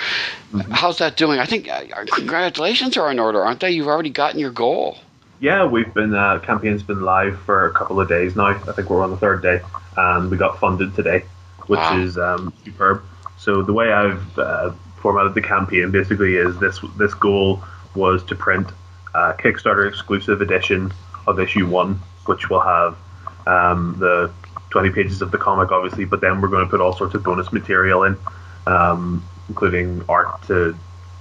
Mm-hmm. How's that doing? I think uh, congratulations are in order, aren't they? You've already gotten your goal. Yeah, we've been uh, campaign's been live for a couple of days now. I think we're on the third day, and we got funded today, which wow. is um, superb. So the way I've uh, formatted the campaign basically is this: this goal was to print a Kickstarter exclusive edition of issue one, which will have um, the 20 pages of the comic, obviously, but then we're going to put all sorts of bonus material in, um, including art to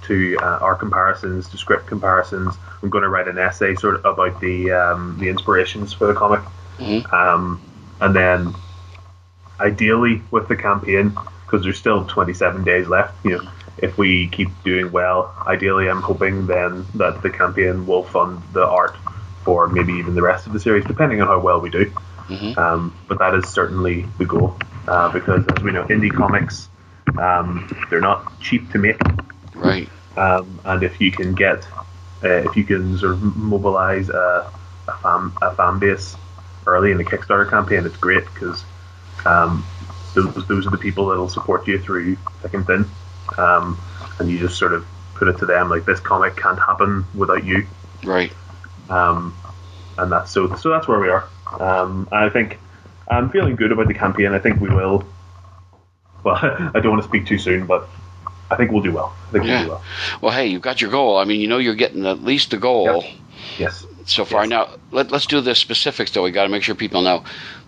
to uh, our comparisons, to script comparisons. I'm going to write an essay sort of about the um, the inspirations for the comic, mm-hmm. um, and then ideally with the campaign because there's still 27 days left. You know, if we keep doing well, ideally I'm hoping then that the campaign will fund the art for maybe even the rest of the series, depending on how well we do. Mhm. Um, but that is certainly the goal uh, because, as we know, indie comics um, they're not cheap to make, Right. Um, and if you can get uh, if you can sort of mobilize a, a fan a fan base early in the Kickstarter campaign, it's great because um, those those are the people that'll support you through thick and thin, um, and you just sort of put it to them like this comic can't happen without you, Right. um, and that's so so that's where we are. Um, I think I'm feeling good about the campaign. I think we will. Well, I don't want to speak too soon, but I think we'll do well. I think we'll Yeah. do well. Well, hey, you've got your goal. I mean, you know you're getting at least the goal Yes. so far. Yes. Now, let, let's do the specifics, though. we got to make sure people know.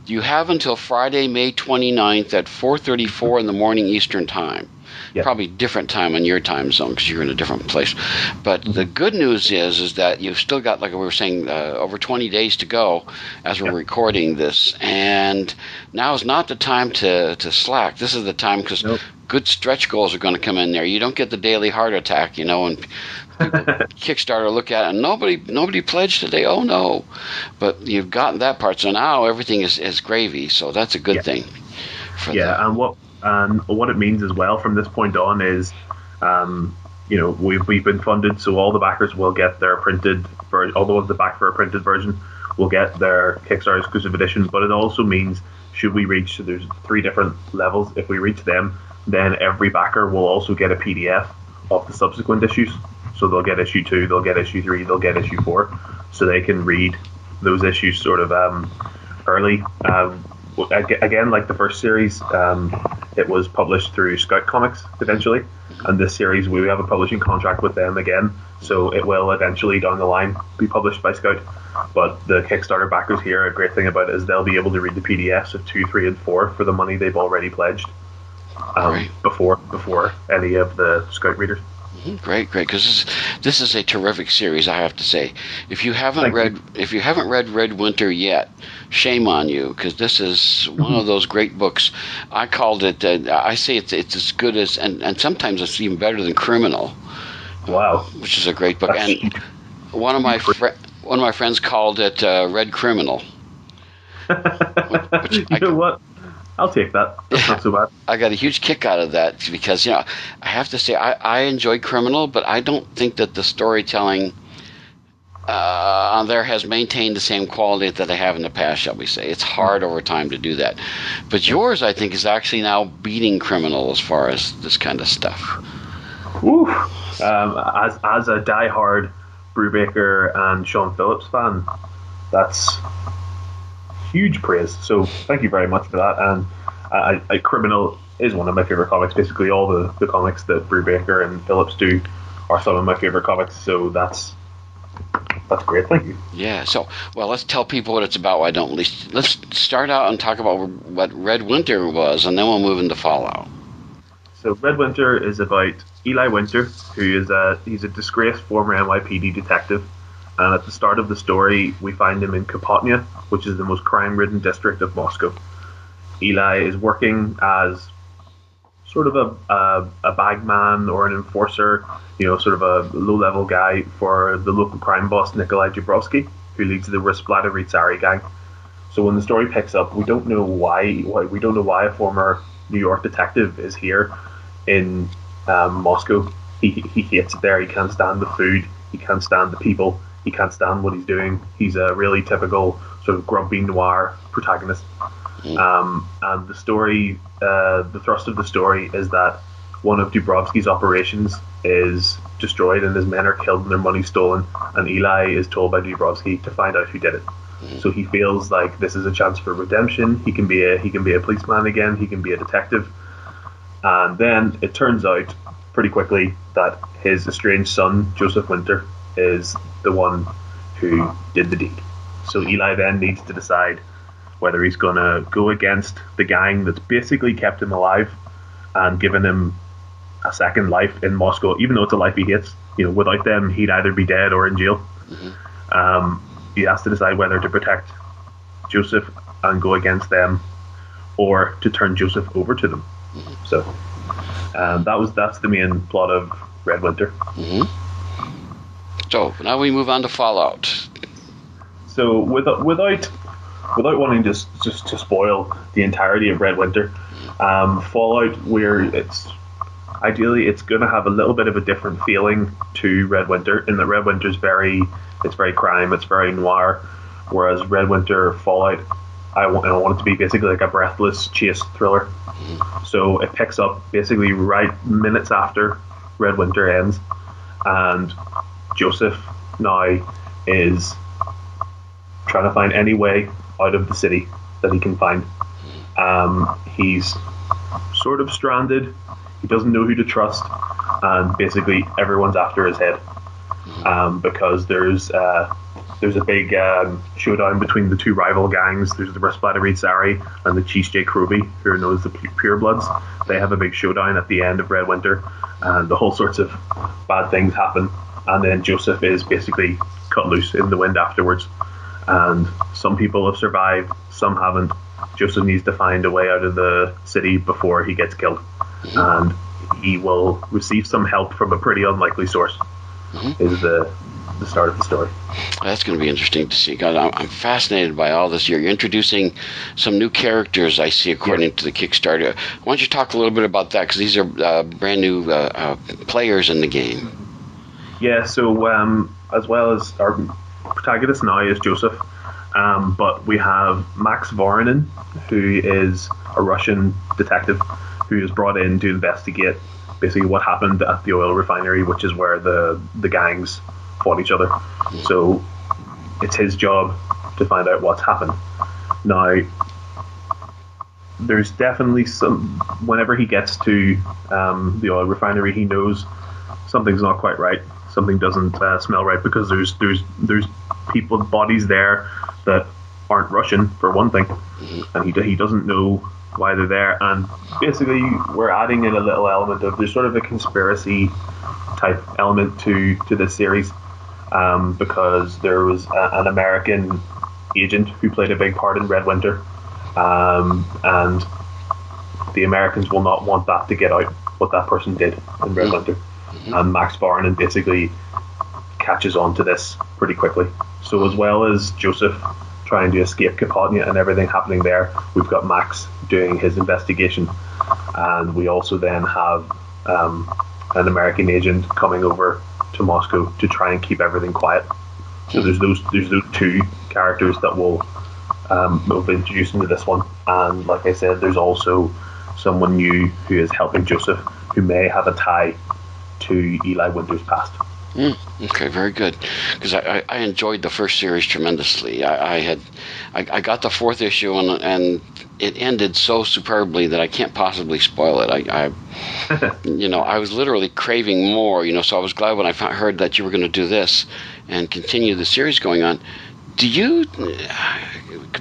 You have until Friday, May 29th at 4.34 in the morning Eastern Time. Yeah. Probably different time on your time zone because you're in a different place. But the good news is is that you've still got, like we were saying, uh, over 20 days to go as we're Yeah. recording this. And now is not the time to, to slack. This is the time because Nope. Good stretch goals are going to come in there. You don't get the daily heart attack, you know, and Kickstarter look at it and nobody nobody pledged today. Oh no, but you've gotten that part. So now everything is, is gravy. So that's a good Yeah. thing. Yeah, and what and what it means as well from this point on is, um, you know, we've we've been funded, so all the backers will get their printed, ver- all the ones that back for a printed version will get their Kickstarter exclusive edition. But it also means, should we reach, so there's three different levels. If we reach them, then every backer will also get a PDF of the subsequent issues. So they'll get issue two, they'll get issue three, they'll get issue four, so they can read those issues sort of um, early. Um, again, like the first series, um, it was published through Scout Comics eventually, and this series we have a publishing contract with them again, so it will eventually down the line be published by Scout. But the Kickstarter backers here, a great thing about it is they'll be able to read the PDFs of two, three, and four for the money they've already pledged um, Right. before before any of the Scout readers. Mhm, Great, great, because this, this is a terrific series. I have to say, if you haven't Thank read if you haven't read Red Winter yet, shame on you, because this is one of those great books. I called it. Uh, I say it's it's as good as, and, and sometimes it's even better than Criminal, Wow, which is a great book. That's and one of my fri one of my friends called it uh, Red Criminal. you I- know what? I'll take that. That's not so bad. I got a huge kick out of that because you know I have to say I, I enjoy Criminal, but I don't think that the storytelling uh, on there has maintained the same quality that they have in the past. Shall we say? It's hard over time to do that, but yours I think is actually now beating Criminal as far as this kind of stuff. Woo. Um, as as a diehard Brubaker and Sean Phillips fan, that's huge praise. So thank you very much for that. And uh, I, I, Criminal is one of my favorite comics. Basically, all the, the comics that Brubaker and Phillips do are some of my favorite comics. So that's that's great. Thank you. Yeah. So well, let's tell people what it's about. Why don't we? Let's start out and talk about what Red Winter was, and then we'll move into Fallout. So Red Winter is about Eli Winter, who is a he's a disgraced former NYPD detective. And at the start of the story, we find him in Kapotnia, which is the most crime-ridden district of Moscow. Eli is working as sort of a, a, a bagman or an enforcer, you know, sort of a low-level guy for the local crime boss Nikolai Dubrovsky, who leads the Rasplata Ritsari gang. So when the story picks up, we don't know why, why we don't know why a former New York detective is here in um, Moscow. He, he hates it there. He can't stand the food. He can't stand the people. He can't stand what he's doing. He's a really typical sort of grumpy noir protagonist. Um, and the story, uh, the thrust of the story is that one of Dubrovsky's operations is destroyed and his men are killed and their money stolen. And Eli is told by Dubrovsky to find out who did it. So he feels like this is a chance for redemption. He can be a he can be a policeman again. He can be a detective. And then it turns out pretty quickly that his estranged son Joseph Winter is the one who did the deed. So Eli then needs to decide whether he's going to go against the gang that's basically kept him alive and given him a second life in Moscow, even though it's a life he hates. You know, without them, he'd either be dead or in jail. Um, he has to decide whether to protect Joseph and go against them, or to turn Joseph over to them. So um, that was that's the main plot of Red Winter. So now we move on to Fallout. So without without without wanting just just to spoil the entirety of Red Winter, um, Fallout, where it's ideally it's going to have a little bit of a different feeling to Red Winter in that Red Winter's very it's very crime, it's very noir, whereas Red Winter Fallout I want, I want it to be basically like a breathless chase thriller. So it picks up basically right minutes after Red Winter ends, and Joseph now is trying to find any way out of the city that he can find. Um, he's sort of stranded. He doesn't know who to trust, and basically everyone's after his head um, because there's uh, there's a big um, showdown between the two rival gangs. There's the Raspadahri and the Chiefs J. Kroby, who are known as the Purebloods. They have a big showdown at the end of Red Winter, and the whole sorts of bad things happen. And then Joseph is basically cut loose in the wind afterwards. And some people have survived, some haven't. Joseph needs to find a way out of the city before he gets killed. And he will receive some help from a pretty unlikely source. Is the the start of the story. That's going to be interesting to see. God, I'm, I'm fascinated by all this. You're introducing some new characters, I see, according to the Kickstarter. Why don't you talk a little bit about that? Because these are uh, brand new uh, uh, players in the game. Yeah, so um, as well as our protagonist now is Joseph, um, but we have Max Voronin, who is a Russian detective who is brought in to investigate basically what happened at the oil refinery, which is where the the gangs fought each other. So it's his job to find out what's happened. Now, there's definitely some. Whenever he gets to um, the oil refinery, he knows something's not quite right. Something doesn't uh, smell right because there's there's there's people bodies there that aren't Russian for one thing, and he he doesn't know why they're there. And basically, we're adding in a little element of there's sort of a conspiracy type element to to this series um, because there was a, an American agent who played a big part in Red Winter, um, and the Americans will not want that to get out what that person did in Red Winter. And Max Voronin basically catches on to this pretty quickly. So as well as Joseph trying to escape Kapotnia and everything happening there, we've got Max doing his investigation, and we also then have um, an American agent coming over to Moscow to try and keep everything quiet. So there's those there's those two characters that will um, will be introduced into this one, and like I said, there's also someone new who is helping Joseph, who may have a tie to Eli Winter's past. Mm, okay, very good. Because I, I, I, enjoyed the first series tremendously. I, I had, I, I, got the fourth issue and and it ended so superbly that I can't possibly spoil it. I, I you know, I was literally craving more. You know, so I was glad when I found, heard that you were going to do this and continue the series going on. Do you,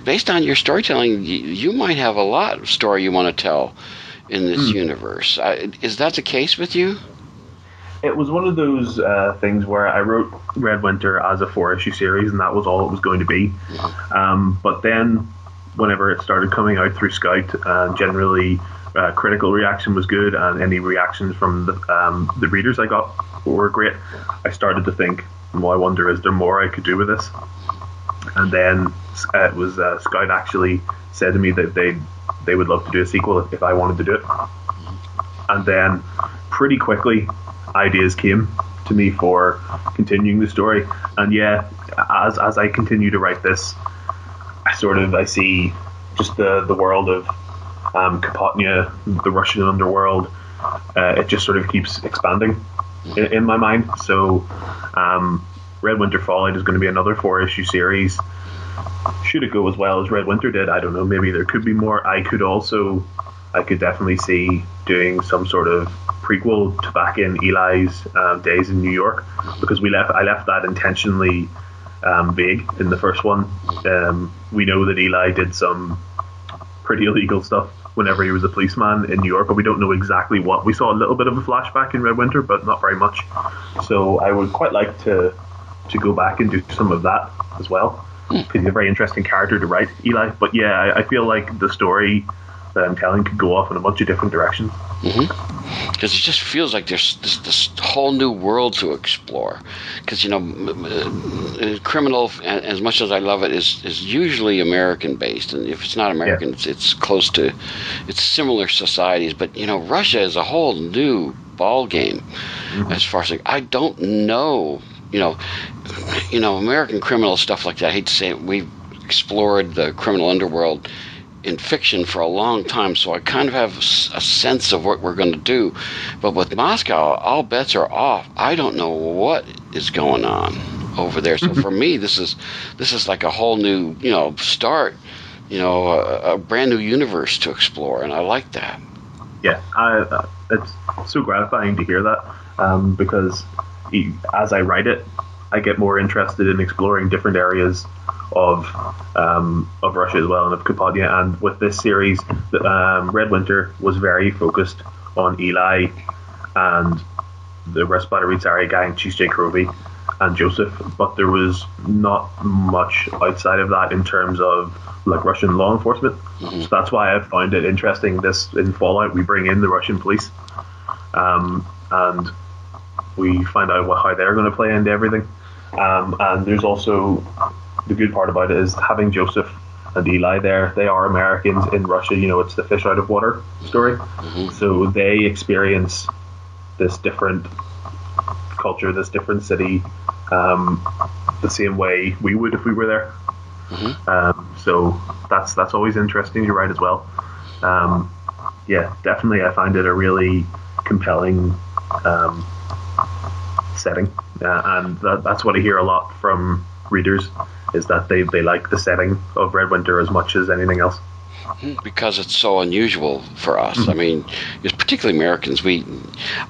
based on your storytelling, you, you might have a lot of story you want to tell in this mm. universe. Is that the case with you? It was one of those uh, things where I wrote Red Winter as a four issue series, and that was all it was going to be. Um, but then, whenever it started coming out through Scout, and generally uh, critical reaction was good, and any reactions from the, um, the readers I got were great, I started to think, well, I wonder, is there more I could do with this? And then uh, it was uh, Scout actually said to me that they they would love to do a sequel if I wanted to do it. And then pretty quickly ideas came to me for continuing the story. And yeah, as as I continue to write this, I sort of I see just the the world of um, Kapotnia, the Russian underworld. Uh, it just sort of keeps expanding in, in my mind. So, um, Red Winter Fallout is going to be another four issue series. Should it go as well as Red Winter did? I don't know. Maybe there could be more. I could also, I could definitely see doing some sort of prequel to back in Eli's um, days in New York because we left I left that intentionally um, vague in the first one. Um, we know that Eli did some pretty illegal stuff whenever he was a policeman in New York, but we don't know exactly what. We saw a little bit of a flashback in Red Winter, but not very much. So I would quite like to to go back and do some of that as well. Because he's a very interesting character to write, Eli. But yeah, I, I feel like the story that I'm telling could go off in a bunch of different directions. Mm-hmm. Because it just feels like there's this, this whole new world to explore. Because you know, uh, criminal, as much as I love it, is is usually American based, and if it's not American, yeah. it's, it's close to, it's similar societies. But you know, Russia is a whole new ball game. Mm-hmm. As far as like, I don't know, you know, you know, American criminal stuff like that. I hate to say it, we've explored the criminal underworld in fiction for a long time, so I kind of have a sense of what we're going to do. But with Moscow, all bets are off. I don't know what is going on over there. So for me, this is this is like a whole new, you know, start, you know, a, a brand new universe to explore, and I like that. Yeah, I, uh, it's so gratifying to hear that um, because as I write it, I get more interested in exploring different areas of um, of Russia as well and of Carpathia. And with this series, um, Red Winter was very focused on Eli and the Resparatory Tsari gang, J. Krovi, and Joseph, but there was not much outside of that in terms of like Russian law enforcement. Mm-hmm. So that's why I found it interesting. This in Fallout, we bring in the Russian police, um, and we find out what, how they're going to play into everything. Um, and there's also the good part about it is having Joseph and Eli there. They are Americans in Russia. You know, it's the fish out of water story. Mm-hmm. So they experience this different culture, this different city, um, the same way we would if we were there. Mm-hmm. Um, so that's that's always interesting. You're right as well. Um, yeah, definitely. I find it a really compelling um, setting, uh, and that, that's what I hear a lot from readers is that they, they like the setting of Red Winter as much as anything else. Because it's so unusual for us. Mm-hmm. I mean, it's particularly Americans. We,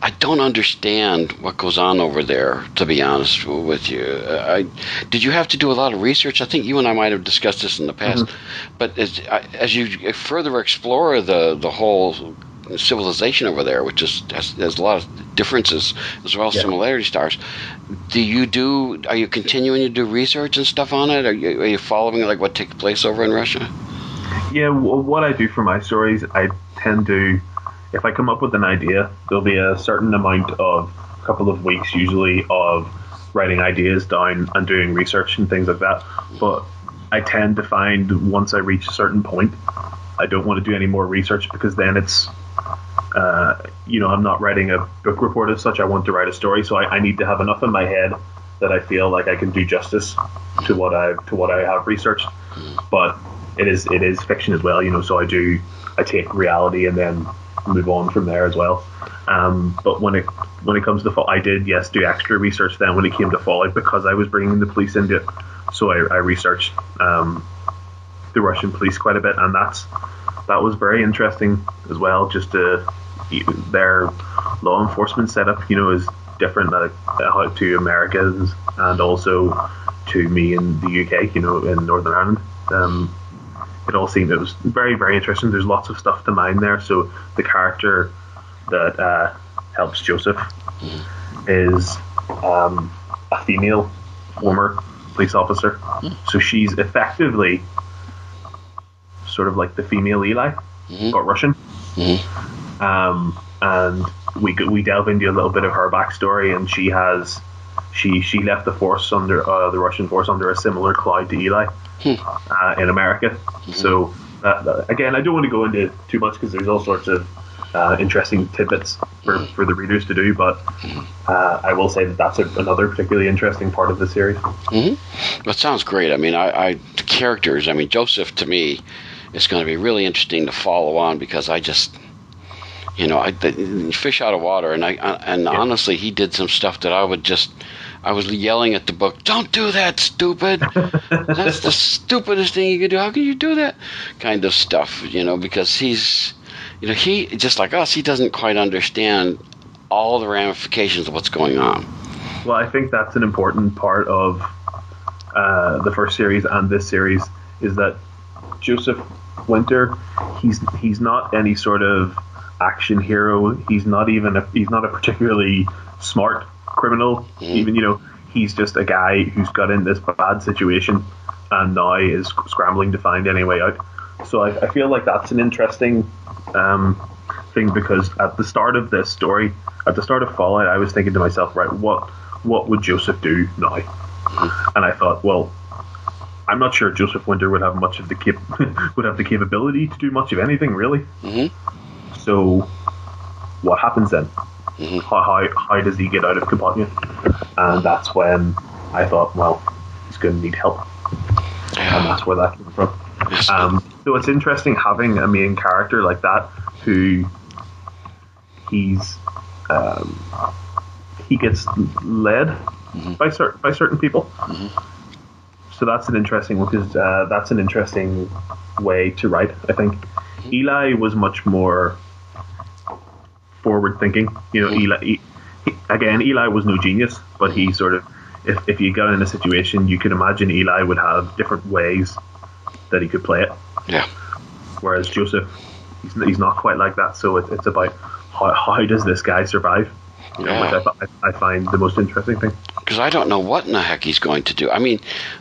I don't understand what goes on over there. To be honest with you, I did you have to do a lot of research? I think you and I might have discussed this in the past. Mm-hmm. But as as you further explore the the whole civilization over there, which is has, has a lot of differences as well as yeah. similarity stars. Do you do? Are you continuing to do research and stuff on it? Are you, are you following like what takes place over in Russia? Yeah, well, what I do for my stories, I tend to, if I come up with an idea, there'll be a certain amount of a couple of weeks usually of writing ideas down and doing research and things like that. But I tend to find once I reach a certain point, I don't want to do any more research because then it's uh, you know, I'm not writing a book report as such. I want to write a story, so I, I, need to have enough in my head that I feel like I can do justice to what I to what I have researched. But it is it is fiction as well, you know. So I do I take reality and then move on from there as well. Um, but when it when it comes to fall, I did yes do extra research then when it came to Fallout because I was bringing the police into it. So I, I researched um, the Russian police quite a bit, and that's that was very interesting as well. Just to their law enforcement setup, you know, is different uh, to Americans and also to me in the UK, you know, in Northern Ireland. Um, it all seemed it was very very interesting. There's lots of stuff to mine there. So the character that uh, helps Joseph is um, a female former police officer. So she's effectively sort of like the female Eli, mm-hmm. but Russian. Mm-hmm. Um, and we we delve into a little bit of her backstory, and she has she she left the force under uh, the Russian force under a similar cloud to Eli hmm. uh, in America. Mm-hmm. So uh, again, I don't want to go into too much because there's all sorts of uh, interesting tidbits for, for the readers to do, but uh, I will say that that's a, another particularly interesting part of the series. Mm-hmm. That sounds great. I mean, I, I characters. I mean, Joseph to me is going to be really interesting to follow on because I just you know, I the, fish out of water, and I and yeah. honestly, he did some stuff that I would just. I was yelling at the book, "Don't do that, stupid! That's the stupidest thing you could do. How can you do that?" Kind of stuff, you know, because he's, you know, he just like us, he doesn't quite understand all the ramifications of what's going on. Well, I think that's an important part of uh, the first series and this series is that Joseph Winter, he's he's not any sort of action hero. He's not even a, he's not a particularly smart criminal. Mm. Even you know he's just a guy who's got in this bad situation and now is scrambling to find any way out. So I, I feel like that's an interesting um, thing because at the start of this story, at the start of Fallout, I was thinking to myself, right, what what would Joseph do now? And I thought, well, I'm not sure Joseph Winter would have much of the cap- would have the capability to do much of anything really. Mm-hmm. So, what happens then? How, how how does he get out of Kapotnia? And that's when I thought, well, he's going to need help, and that's where that came from. Yes. Um, so it's interesting having a main character like that who he's um, he gets led by certain by certain people. So that's an interesting because uh, that's an interesting way to write. I think Eli was much more forward thinking. You know, Eli he, again, Eli was no genius, but he sort of if, if you got in a situation, you could imagine Eli would have different ways that he could play it Yeah. whereas Joseph, he's, he's not quite like that. So it, it's about how, how does this guy survive, you know, Yeah. which I, I find the most interesting thing. Because I don't know what in the heck he's going to do. I mean,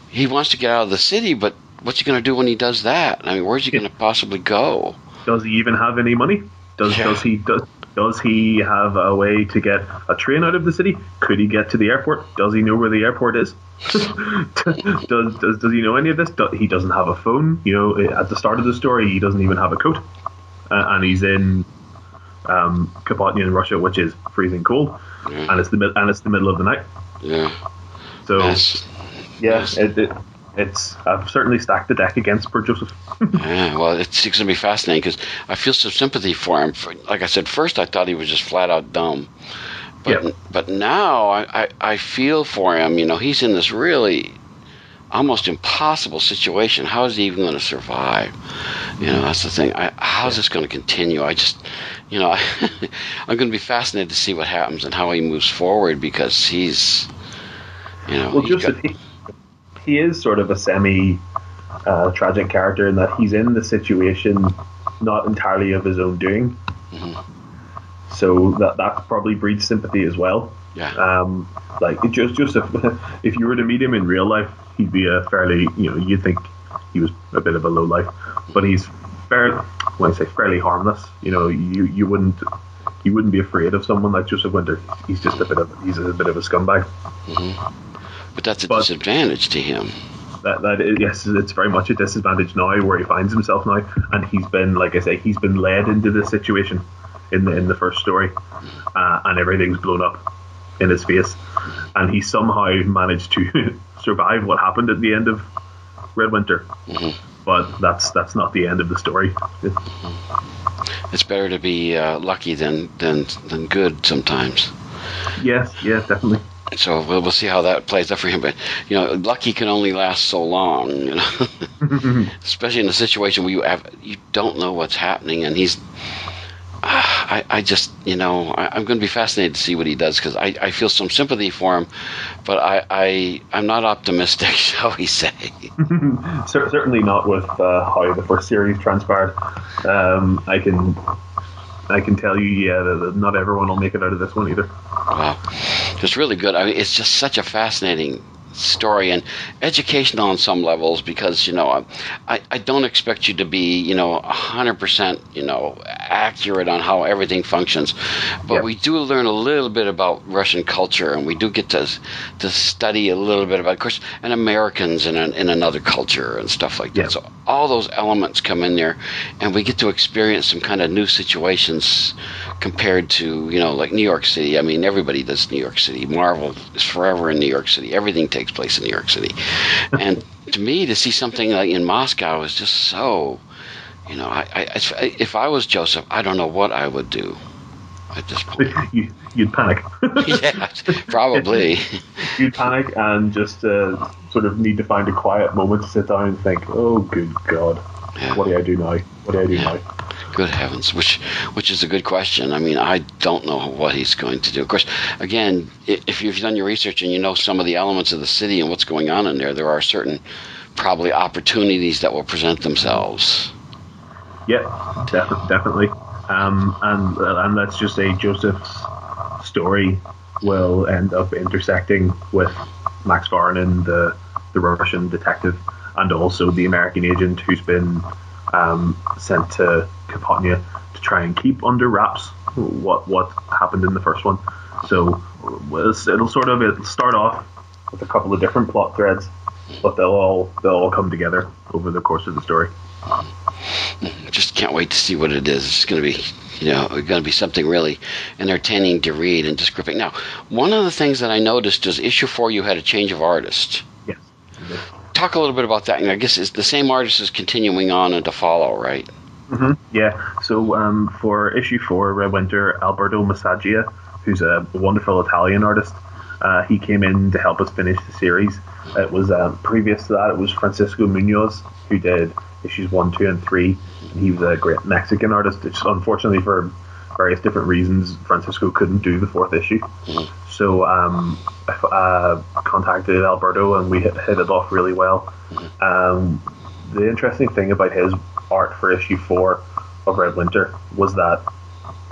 he wants to get out of the city, but what's he going to do when he does that? I mean, where's he going to possibly go? Does he even have any money? Does Yeah. does he does does he have a way to get a train out of the city? Could he get to the airport? Does he know where the airport is? does, does does he know any of this? Do, he doesn't have a phone. You know, at the start of the story, he doesn't even have a coat, uh, and he's in um, Kapotnia in Russia, which is freezing cold, Yeah. and it's the and it's the middle of the night. Yeah. So Yes. yeah, Yes. it, it, it's I've certainly stacked the deck against poor Joseph. Yeah, well, it's, it's going to be fascinating because I feel some sympathy for him. For, like I said, first I thought he was just flat out dumb, but Yeah. but now I, I, I feel for him. You know, he's in this really almost impossible situation. How is he even going to survive? You know, that's the thing. I, how's this going to continue? I just, you know, I, I'm going to be fascinated to see what happens and how he moves forward because he's, you know, Well, he's Joseph, got- he, is sort of a semi uh, tragic character in that he's in the situation not entirely of his own doing. So that that probably breeds sympathy as well. yeah, Um, like it just Joseph, if you were to meet him in real life, he'd be a fairly you know you'd think he was a bit of a low life, but he's fairly when I say fairly harmless. You know, you you wouldn't you wouldn't be afraid of someone like Joseph Winter. He's just a bit of he's a bit of a scumbag. But that's a but- disadvantage to him. that that is, yes, it's very much a disadvantage now where he finds himself now, and he's been, like I say, he's been led into this situation in the in the first story, uh, and everything's blown up in his face, and he somehow managed to survive what happened at the end of Red Winter, but that's that's not the end of the story. It's better to be uh, lucky than, than than good sometimes. yes, yes, definitely. So we'll, we'll see how that plays out for him. But you know, lucky can only last so long. You know, especially in a situation where you have you don't know what's happening, and he's. I, I just you know I, I'm going to be fascinated to see what he does because I, I feel some sympathy for him, but I, I I'm not optimistic, shall we say? Cer- certainly not with uh, how the first series transpired. Um, I can. I can tell you, yeah, that, not everyone will make it out of this one either. Wow, it's really good. I mean, it's just such a fascinating story and educational on some levels because you know I, I don't expect you to be you know 100% you know accurate on how everything functions. But Yeah. we do learn a little bit about Russian culture and we do get to to study a little bit about of course and Americans in, an, in another culture and stuff like that. So all those elements come in there and we get to experience some kind of new situations compared to you know like New York City I mean everybody does New York City Marvel is forever in New York City everything takes place in New York City and to me to see something like in Moscow is just so you know I, I if I was Joseph I don't know what I would do at this point you, you'd panic. yeah probably you'd panic and just uh, sort of need to find a quiet moment to sit down and think, "Oh, good God, Yeah. what do I do now? What do I do Yeah. now?" Good heavens, which which is a good question. I mean, I don't know what he's going to do. Of course, again, if you've done your research and you know some of the elements of the city and what's going on in there, there are certain probably opportunities that will present themselves. Yeah, def- definitely. Um, and and let's just say Joseph's story will end up intersecting with Max Voronin, the the Russian detective, and also the American agent who's been um, sent to Kapotnia to try and keep under wraps what what happened in the first one. So it'll sort of it'll start off with a couple of different plot threads, but they'll all they'll all come together over the course of the story. Just can't wait to see what it is. It's going to be you know, going to be something really entertaining to read and just gripping. Now, one of the things that I noticed is issue four, you had a change of artist. Yes. Talk a little bit about that. And I guess it's the same artist is continuing on and to follow, right? Mm-hmm. Yeah. So um, for issue four, Red Winter, Alberto Massaggia, who's a wonderful Italian artist, uh, he came in to help us finish the series. It was um, previous to that, it was Francisco Munoz who did issues one, two, and three. And he was a great Mexican artist. It's unfortunately for various different reasons, Francisco couldn't do the fourth issue. So um, I uh, contacted Alberto, and we hit, hit it off really well. Um, the interesting thing about his art for issue four of Red Winter was that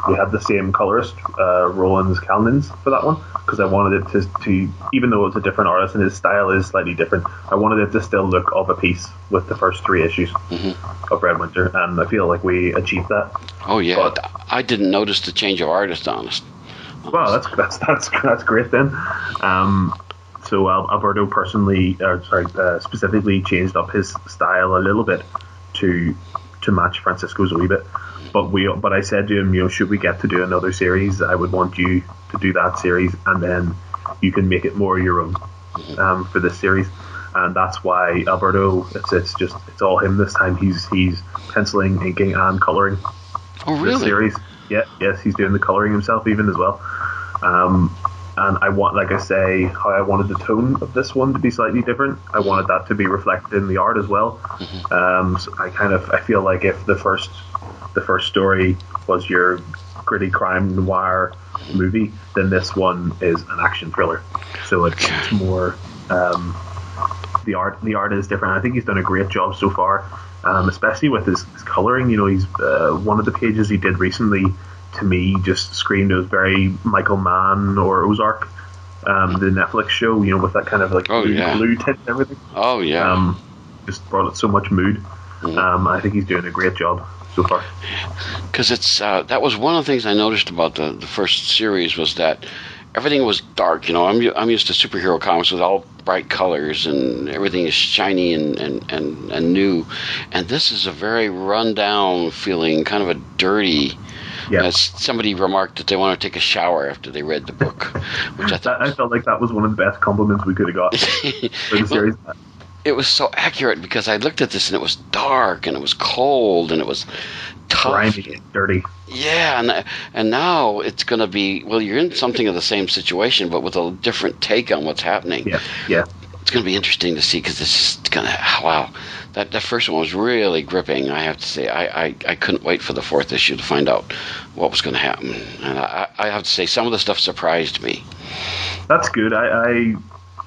we had the same colorist, uh, Roland Kalnins, for that one because I wanted it to, to, even though it's a different artist and his style is slightly different, I wanted it to still look of a piece with the first three issues mm-hmm. of Red Winter, and I feel like we achieved that. Oh yeah, but, I didn't notice the change of artist, honest. Well, that's that's that's that's great then. Um, so Alberto personally, or sorry, uh, specifically changed up his style a little bit to to match Francisco's a wee bit. But we, but I said to him, you know, should we get to do another series, I would want you to do that series, and then you can make it more your own um, for this series. And that's why Alberto, it's it's just it's all him this time. He's he's penciling, inking, and coloring. Oh, really? series. Yeah, yes, he's doing the coloring himself even as well. Um, and I want, like I say, how I wanted the tone of this one to be slightly different. I wanted that to be reflected in the art as well. Mm-hmm. Um, so I kind of I feel like if the first the first story was your gritty crime noir movie, then this one is an action thriller. So it's, it's more um, the art. The art is different. I think he's done a great job so far, um, especially with his, his coloring. You know, he's uh, one of the pages he did recently. To me, just screamed it was very Michael Mann or Ozark, um, the Netflix show. You know, with that kind of like oh, blue, yeah. blue tint and everything. Oh yeah. Um, just brought it so much mood. Mm. Um, I think he's doing a great job so far. Because it's uh, that was one of the things I noticed about the, the first series was that everything was dark. You know, I'm I'm used to superhero comics with all bright colors and everything is shiny and, and, and, and new, and this is a very rundown feeling, kind of a dirty. Yeah. As somebody remarked that they want to take a shower after they read the book, which I thought I felt like that was one of the best compliments we could have got for the series it was so accurate because I looked at this and it was dark and it was cold and it was tough. Grimy and dirty. Yeah, and and now it's going to be well. You're in something of the same situation, but with a different take on what's happening. Yeah, yeah. It's going to be interesting to see because this is going to wow. That that first one was really gripping. I have to say, I, I, I couldn't wait for the fourth issue to find out what was going to happen, and I, I have to say some of the stuff surprised me. That's good. I, I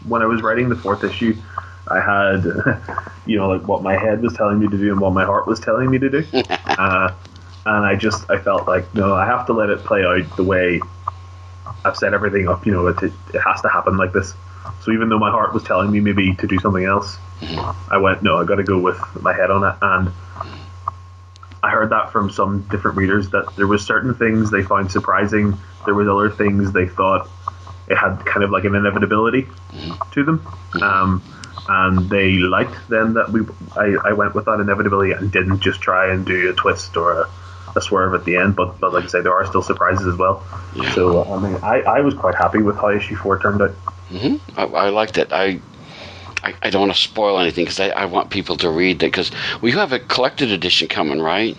when I was writing the fourth issue. I had, you know, like what my head was telling me to do and what my heart was telling me to do. uh, and I just, I felt like, no, I have to let it play out the way I've set everything up. You know, it, it has to happen like this. So even though my heart was telling me maybe to do something else, mm-hmm. I went, no, I got to go with my head on it. And I heard that from some different readers that there was certain things they found surprising. There was other things they thought it had kind of like an inevitability mm-hmm. to them. Um, and they liked then that we I, I went with that inevitability and didn't just try and do a twist or a, a swerve at the end. But but like I say, there are still surprises as well. Yeah. So I mean, I, I was quite happy with how issue four turned out. Mm-hmm. I, I liked it. I I, I don't want to spoil anything because I, I want people to read it because we have a collected edition coming, right?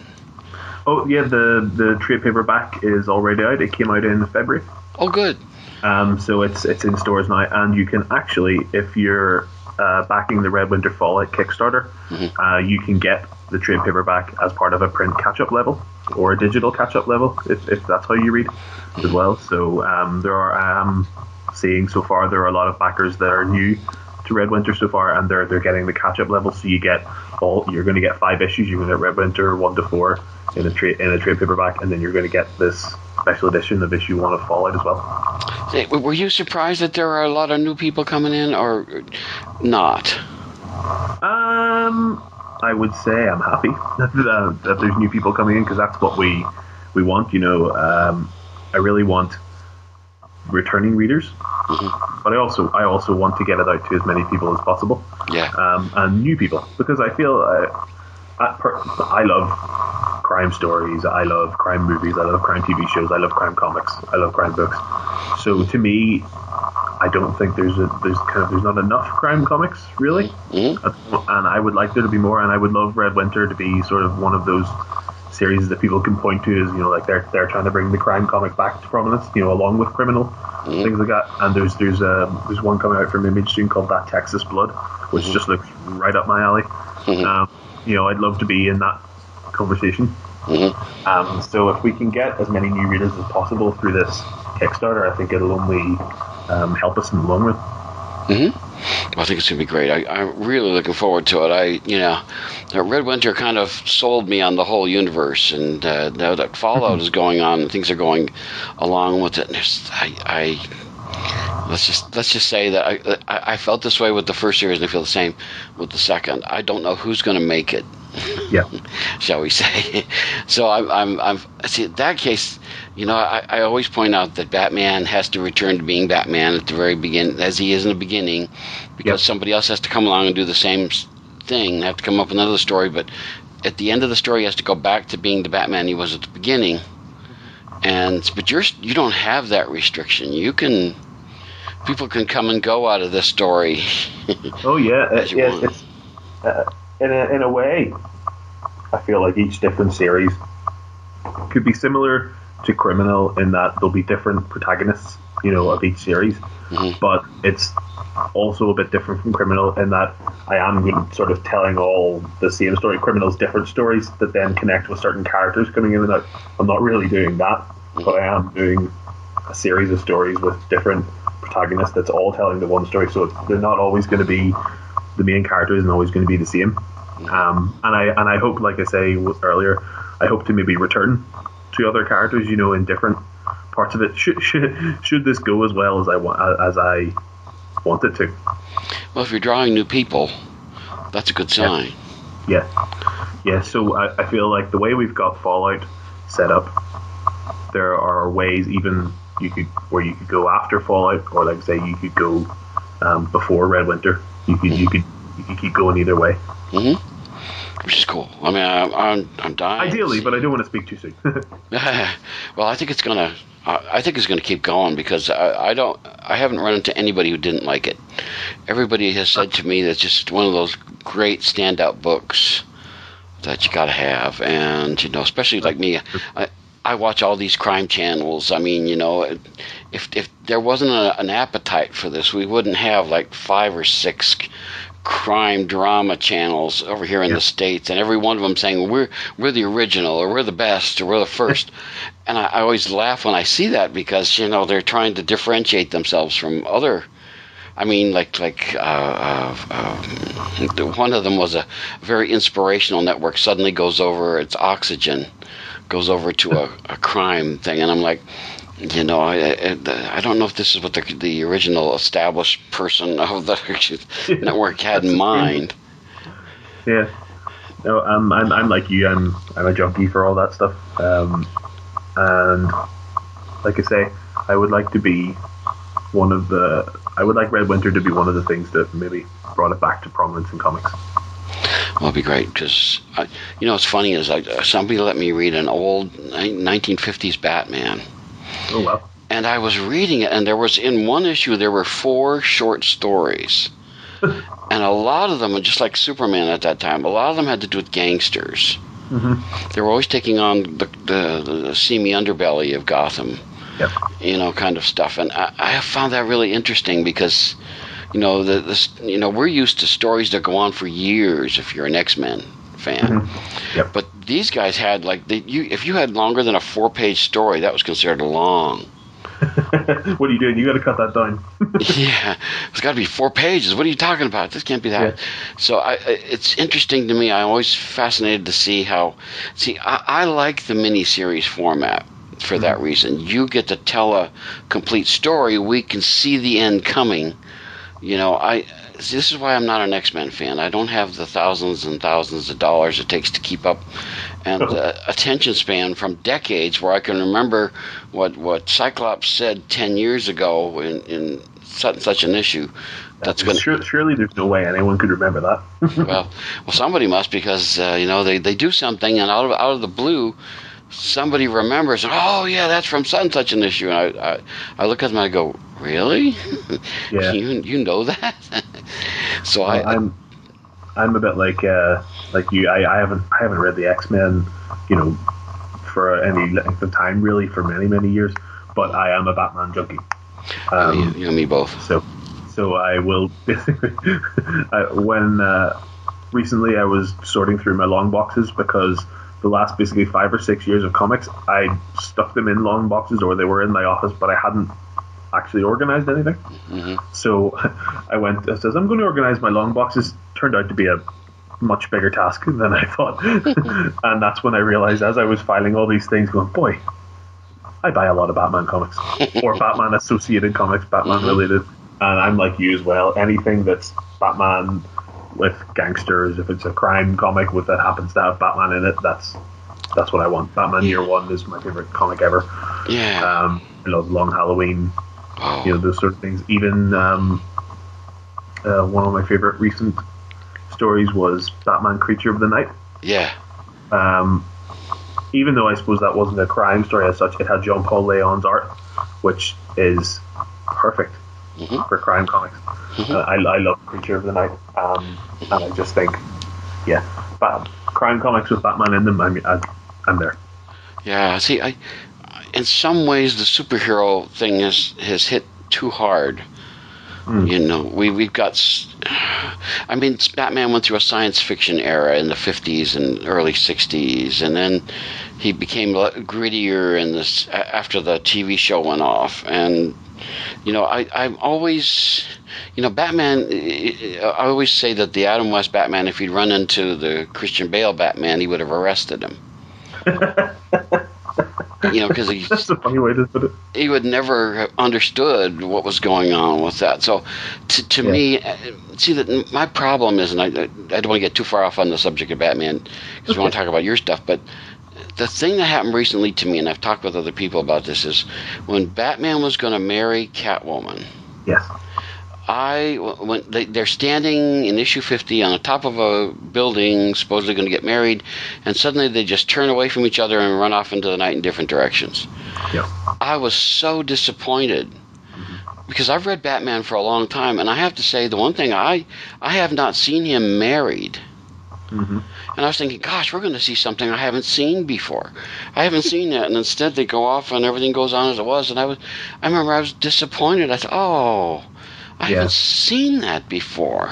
Oh yeah, the the trade paperback is already out. It came out in February. Oh, good. Um, so it's it's in stores now, and you can actually, if you're uh, backing the Red Winter Fallout Kickstarter, mm-hmm. uh, you can get the trade paperback as part of a print catch up level or a digital catch up level, if, if that's how you read mm-hmm. as well. So um, there are, am seeing so far, there are a lot of backers that are new to Red Winter so far, and they're they're getting the catch up level. So you get all you're going to get five issues. You're going to get Red Winter one to four in a trade in a trade paperback, and then you're going to get this special edition of issue one of Fallout as well. Were you surprised that there are a lot of new people coming in, or not? Um, I would say I'm happy that, that there's new people coming in because that's what we we want. You know, um, I really want returning readers, Mm-hmm. but I also I also want to get it out to as many people as possible. Yeah. um, and new people because I feel uh, I, per- I love crime stories, I love crime movies, I love crime TV shows, I love crime comics, I love crime books. So to me, I don't think there's a there's kind of there's not enough crime comics really, Mhm. and I would like there to be more, and I would love Red Winter to be sort of one of those series that people can point to as you know like they're they're trying to bring the crime comic back to prominence, you know, along with criminal things like that. And there's there's um, there's one coming out from Image soon called That Texas Blood, which just looks right up my alley. Um, you know, I'd love to be in that conversation. Mhm. Um, so if we can get as many new readers as possible through this Kickstarter, I think it'll only um, help us in the long run. I think it's gonna be great. I, I'm really looking forward to it. I, you know, Red Winter kind of sold me on the whole universe, and uh, now that Fallout is going on and things are going along with it, and there's, I, I, let's just let's just say that I, I, I felt this way with the first series, and I feel the same with the second. I don't know who's gonna make it Yeah. shall we say. so I'm, I'm, I'm, see, in that case, you know, I, I always point out that Batman has to return to being Batman at the very beginning, as he is in the beginning, because Yep. somebody else has to come along and do the same thing, have to come up with another story, but at the end of the story, he has to go back to being the Batman he was at the beginning. And, but you're, you don't have that restriction. You can, people can come and go out of this story. Oh yeah, As it, you it, want. it's uh, in a in a way. I feel like each different series could be similar to Criminal in that there'll be different protagonists, you know, of each series, Mhm. but it's also a bit different from Criminal in that I am sort of telling all the same story. Criminal's different stories that then connect with certain characters coming in and out. I'm not really doing that, but I am doing a series of stories with different protagonists that's all telling the one story. So they're not always going to be the main character isn't always going to be the same. Um, and I and I hope, like I say earlier, I hope to maybe return to other characters, you know, in different parts of it. Should should, should this go as well as I want as I want it to? well, if you're drawing new people, that's a good sign. Yeah, yeah. So I, I feel like the way we've got Fallout set up, there are ways even you could where you could go after Fallout, or like say you could go um, before Red Winter. You could you could you could keep going either way. hmm Which is cool. I mean, I, I'm I'm dying. Ideally, but I don't want to speak too soon. well, I think it's gonna. I I think it's gonna keep going because I, I don't. I haven't run into anybody who didn't like it. Everybody has said to me that it's just one of those great standout books that you gotta have, and you know, especially like me, I, I watch all these crime channels. I mean, you know, if if there wasn't a, an appetite for this, we wouldn't have like five or six crime drama channels over here in the states, and every one of them saying we're we're the original or we're the best or we're the first. and I, I always laugh when I see that because you know they're trying to differentiate themselves from other. I mean, like like uh, uh, the- one of them was a very inspirational network. Suddenly goes over its oxygen, goes over to a, a crime thing, and I'm like, you know, I, I, I don't know if this is what the, the original established person of the network had in mind. Yeah. No, um, I'm, I'm like you. I'm, I'm a junkie for all that stuff. Um, and like I say, I would like to be one of the. I would like Red Winter to be one of the things that maybe brought it back to prominence in comics. Well, it'd be great because, you know, what's funny is like somebody let me read an old 1950s Batman, Oh well. and I was reading it, and there was in one issue there were four short stories, and a lot of them, are just like Superman at that time, a lot of them had to do with gangsters. Mm-hmm. They were always taking on the, the, the seamy underbelly of Gotham, Yep. you know, kind of stuff. And I, I found that really interesting because, you know, the, this, you know, we're used to stories that go on for years. If you're an X Men fan, mm-hmm. Yep. but these guys had like they, you, if you had longer than a four-page story, that was considered long. what are you doing? You got to cut that down. yeah, it's got to be four pages. What are you talking about? This can't be that. So I, it's interesting to me. I'm always fascinated to see how. See, I, I like the miniseries format for that mm-hmm. reason. You get to tell a complete story. We can see the end coming, You know, I this is why I'm not an X Men fan. I don't have the thousands and thousands of dollars it takes to keep up, and the attention span from decades where I can remember what what Cyclops said ten years ago in in such such an issue. That's going Sure, surely there's no way anyone could remember that. well, well, somebody must because uh, you know they, they do something and out of out of the blue, somebody remembers. Oh yeah, that's from such and such an issue. And I, I I look at them and I go, really? Yeah. you you know that? so I, I I'm I'm a bit like uh, like you. I, I haven't I haven't read the X Men, you know, for any length of time really for many many years. But I am a Batman junkie. Um, you, you and me both. So, so I will I, when uh, recently I was sorting through my long boxes because the last basically five or six years of comics I stuck them in long boxes or they were in my office, but I hadn't actually organized anything. hmm So I went. I says I'm going to organize my long boxes. Turned out to be a much bigger task than I thought, and that's when I realized as I was filing all these things, going, boy, I buy a lot of Batman comics or Batman associated comics, Batman related, and I'm like you as well. Anything that's Batman with gangsters, if it's a crime comic with that happens to have Batman in it, that's that's what I want. Batman Year One is my favorite comic ever. Yeah. Um, I love Long Halloween oh. you know those sort of things. Even um, uh, one of my favorite recent stories was Batman: Creature of the Night. yeah. Um, even though I suppose that wasn't a crime story as such, it had John Paul Leon's art, which is perfect Mhm. for crime comics. Mhm. Uh, I, I love Creature of the Night, um, and I just think, yeah, Bat- crime comics with Batman in them. I'm, I, I'm there. Yeah, see, I, in some ways, the superhero thing has has hit too hard. You know, we we've got. I mean, Batman went through a science fiction era in the '50s and early '60s, and then he became grittier in this after the TV show went off. And you know, I I'm always, you know, Batman. I always say that the Adam West Batman, if he'd run into the Christian Bale Batman, he would have arrested him. you know, because he That's a funny way to put it. he would never have understood what was going on with that. So, to, to Yeah. me, uh, see that my problem is, and I, I don't want to get too far off on the subject of Batman because we want to talk about your stuff, but the thing that happened recently to me, and I've talked with other people about this, is when Batman was going to marry Catwoman. Yes. I when they, they're standing in issue 50 on the top of a building, supposedly going to get married, and suddenly they just turn away from each other and run off into the night in different directions. Yep. I was so disappointed because I've read Batman for a long time, and I have to say the one thing I I have not seen him married. hmm And I was thinking, gosh, we're going to see something I haven't seen before. I haven't seen that, and instead they go off and everything goes on as it was. And I was, I remember I was disappointed. I thought, oh, I Yeah. haven't seen that before.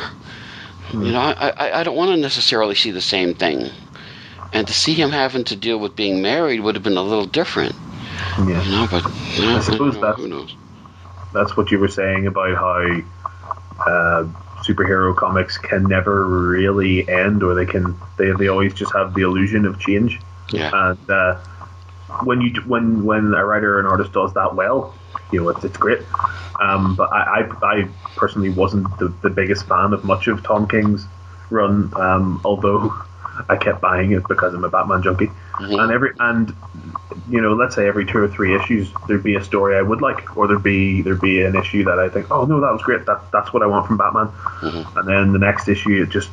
You know, I, I, I don't want to necessarily see the same thing. And to see him having to deal with being married would have been a little different. Yeah. You know, but you know, I suppose who- that's- who knows? that's what you were saying about how uh, superhero comics can never really end, or they can they they always just have the illusion of change. Yeah. And uh, when you when when a writer or an artist does that well, you know it's, it's great. Um, but I, I I personally wasn't the, the biggest fan of much of Tom King's run, um, although I kept buying it because I'm a Batman junkie. Mhm. And every and you know, let's say every two or three issues there'd be a story I would like, or there'd be there'd be an issue that I think, oh no, that was great. That that's what I want from Batman. Mhm. And then the next issue, it just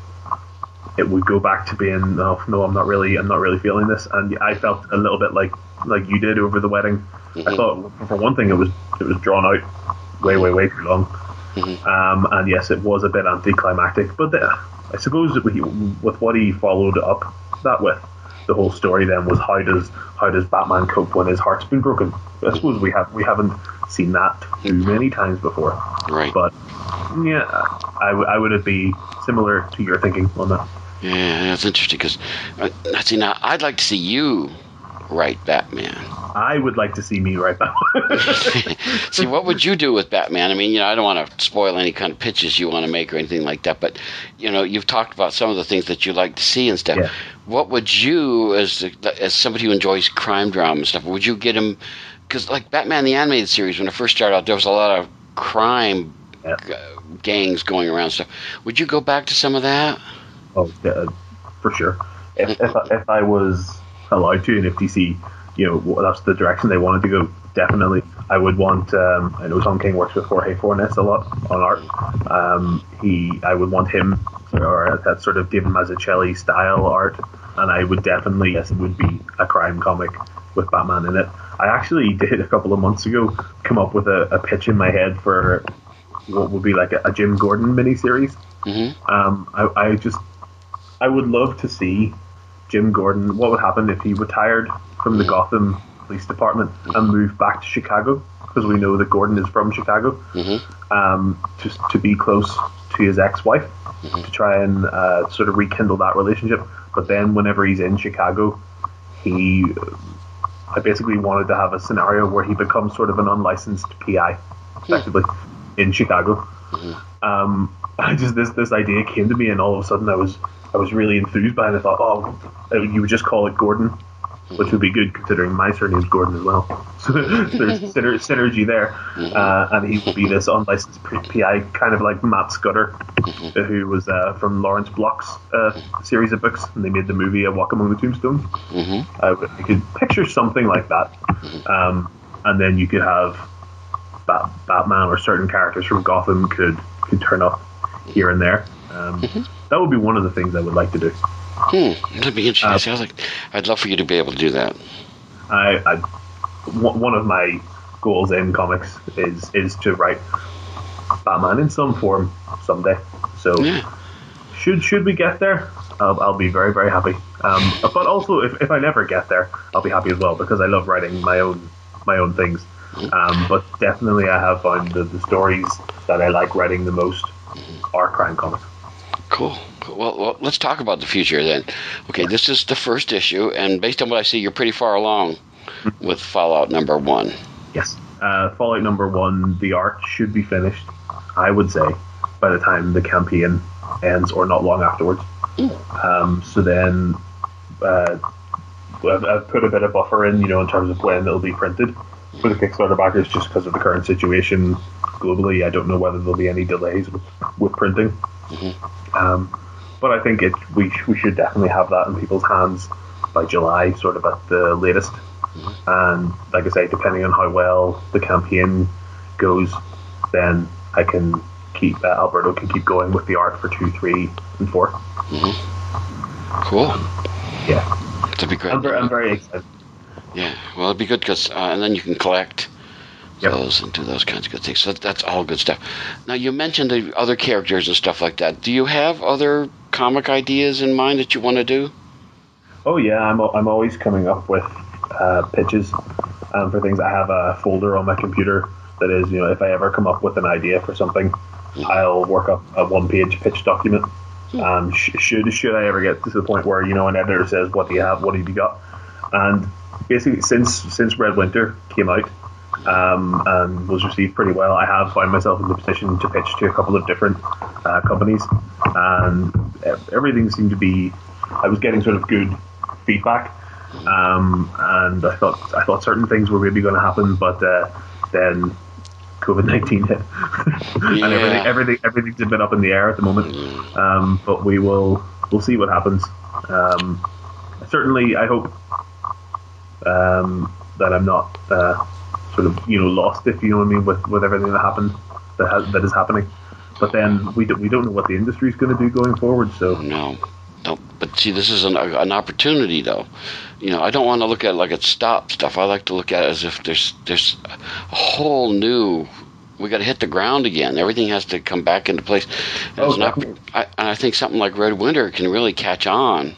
it would go back to being, no, no, I'm not really, I'm not really feeling this. And I felt a little bit like like you did over the wedding. I Mhm. thought, for one thing, it was it was drawn out way, way, way too long. Mhm. Um, and yes, it was a bit anticlimactic. But the, I suppose we, with what he followed up that with, the whole story then was how does how does Batman cope when his heart's been broken? I suppose we have we haven't seen that too many times before. Right. But yeah, I, w- I would be similar to your thinking on that. Yeah, that's interesting because, uh, see, now I'd like to see you write Batman. I would like to see me write that. see, what would you do with Batman? I mean, you know, I don't want to spoil any kind of pitches you want to make or anything like that, but you know, you've talked about some of the things that you like to see and stuff. Yeah. What would you, as as somebody who enjoys crime drama and stuff, would you get him? Because like Batman the animated series, when it first started out, there was a lot of crime uh, gangs going around stuff. Would you go back to some of that? Oh, yeah, for sure. If, if, I, if I was allowed to, and if DC, you know, that's the direction they wanted to go, definitely. I would want. Um, I know Tom King works with Jorge Fornes a lot on art. Um, he, I would want him or that sort of David Mazzucchelli style art, and I would definitely yes, it would be a crime comic with Batman in it. I actually did a couple of months ago come up with a, a pitch in my head for what would be like a, a Jim Gordon miniseries. Mm-hmm. Um, I, I just I would love to see Jim Gordon. What would happen if he retired from the Gotham Police Department and moved back to Chicago? Because we know that Gordon is from Chicago. Mm-hmm. Um, just to be close to his ex-wife to try and uh, sort of rekindle that relationship. But then, whenever he's in Chicago, he I basically wanted to have a scenario where he becomes sort of an unlicensed PI, effectively, in Chicago. Um, I just this this idea came to me, and all of a sudden I was I was really enthused by it. I thought, oh, you would just call it Gordon, which would be good considering my surname's Gordon as well. So there's syner- synergy there, uh, and he would be this unlicensed PI, kind of like Matt Scudder, who was uh, from Lawrence Block's uh, series of books, and they made the movie A Walk Among the Tombstones. Mm-hmm. Uh, you could picture something like that, um, and then you could have Bat- Batman or certain characters from Gotham could could turn up here and there. Um, That would be one of the things I would like to do. Hmm, that'd be interesting. Uh, Sounds like I'd love for you to be able to do that. I, I one one of my goals in comics is is to write Batman in some form someday. So Yeah. should should we get there, I'll, I'll be very very happy. Um, but also if, if I never get there, I'll be happy as well because I love writing my own my own things. Um, but definitely, I have found that the stories that I like writing the most are crime comics. Cool. Cool. Well, well, let's talk about the future then. Okay, this is the first issue, and based on what I see, you're pretty far along with Fallout number one. Yes. Uh, Fallout number one, the art should be finished, I would say, by the time the campaign ends or not long afterwards. Um, so then uh, I've, I've put a bit of buffer in, you know, in terms of when it'll be printed for the Kickstarter backers just because of the current situation globally. I don't know whether there'll be any delays with, with printing. Um, but I think it we, we should definitely have that in people's hands by July, sort of at the latest. And like I say, depending on how well the campaign goes, then I can keep uh, Alberto can keep going with the art for two, three, and four. Cool. Yeah, That'd be great. I'm very, I'm very excited. Yeah. Well, it'd be good because, uh, and then you can collect Yep. those and do those kinds of good things. So that's all good stuff. Now, you mentioned the other characters and stuff like that. Do you have other comic ideas in mind that you want to do? Oh yeah, I'm I'm always coming up with uh, pitches um, for things. I have a folder on my computer that is, you know, if I ever come up with an idea for something, I'll work up a one-page pitch document. Um, sh- should should I ever get to the point where you know an editor says, "What do you have? What have you got?" And basically, since since Red Winter came out um, and was received pretty well, I have found myself in the position to pitch to a couple of different uh, companies, and everything seemed to be. I was getting sort of good feedback, um, and I thought I thought certain things were maybe going to happen, but uh, then COVID nineteen hit, and Yeah. everything everything everything's a bit up in the air at the moment. Um, but we will we'll see what happens. Um, certainly, I hope um, that I'm not uh, sort of you know lost, if you know what I mean, with, with everything that happened that has, that is happening. But then we do, we don't know what the industry is going to do going forward. So No. No, but see, this is an, an opportunity, though. You know, I don't want to look at it like it's stop stuff. I like to look at it as if there's there's a whole new. We got to hit the ground again. Everything has to come back into place. And, Oh, an I, and I think something like Red Winter can really catch on.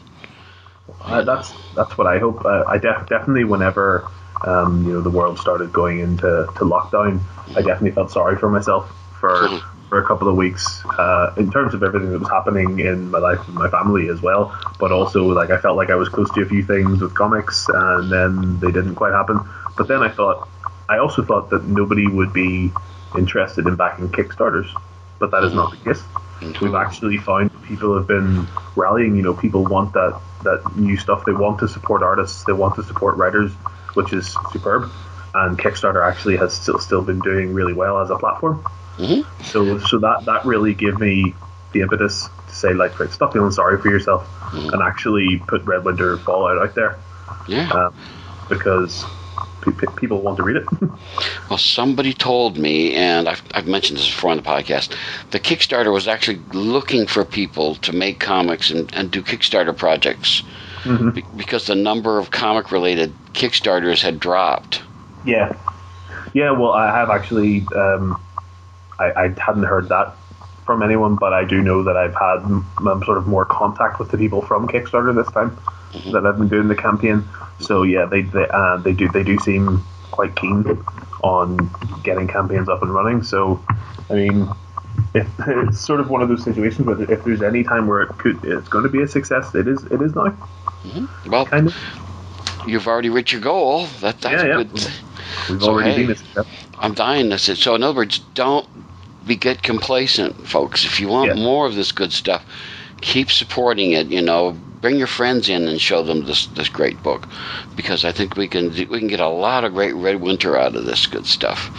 Uh, that's that's what I hope. Uh, I def- definitely, whenever um, you know the world started going into to lockdown, I definitely felt sorry for myself for for a couple of weeks uh, in terms of everything that was happening in my life and my family as well. But also, like I felt like I was close to a few things with comics, and then they didn't quite happen. But then I thought, I also thought that nobody would be interested in backing Kickstarters, but that is not the case we've actually found people have been rallying. You know, people want that that new stuff. They want to support artists. They want to support writers, which is superb. And Kickstarter actually has still still been doing really well as a platform. Mm-hmm. So so that that really gave me the impetus to say like, right, stop feeling sorry for yourself mm-hmm. and actually put Red Winter Fallout out there. Yeah. Um, because people want to read it. well, somebody told me, and I've, I've mentioned this before on the podcast, the Kickstarter was actually looking for people to make comics and, and do Kickstarter projects mm-hmm. be, because the number of comic related Kickstarters had dropped. Yeah. Yeah, well, I have actually, um, I, I hadn't heard that from anyone, but I do know that I've had um, sort of more contact with the people from Kickstarter this time mm-hmm. that I've been doing the campaign. So yeah, they they, uh, they do they do seem quite keen on getting campaigns up and running. So I mean, if, it's sort of one of those situations where if there's any time where it could it's going to be a success, it is it is now. Mm-hmm. Well, kind of. You've already reached your goal. That, that's yeah, yeah. good. We've so, already hey, been I'm dying to sit. So in other words, don't be get complacent, folks. If you want yeah. more of this good stuff, keep supporting it. You know, bring your friends in and show them this this great book, because I think we can we can get a lot of great Red Winter out of this good stuff.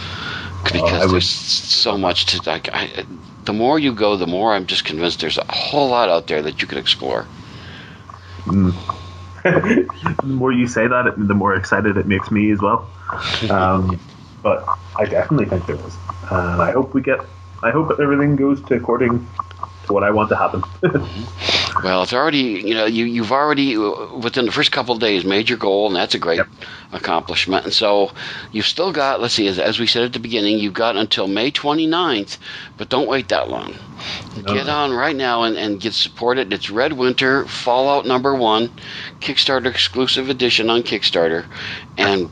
Because uh, there's so much to like. I, the more you go, the more I'm just convinced there's a whole lot out there that you could explore. Mm. the more you say that, the more excited it makes me as well. Um, but I definitely think there is, and I hope we get. I hope everything goes to according to what I want to happen. well, it's already you know you you've already uh, within the first couple of days made your goal, and that's a great yep. accomplishment. And so you've still got let's see as, as, we said at the beginning, you've got until May 29th, but don't wait that long. No. Get on right now and, and get supported. It's Red Winter Fallout number one, Kickstarter exclusive edition on Kickstarter, and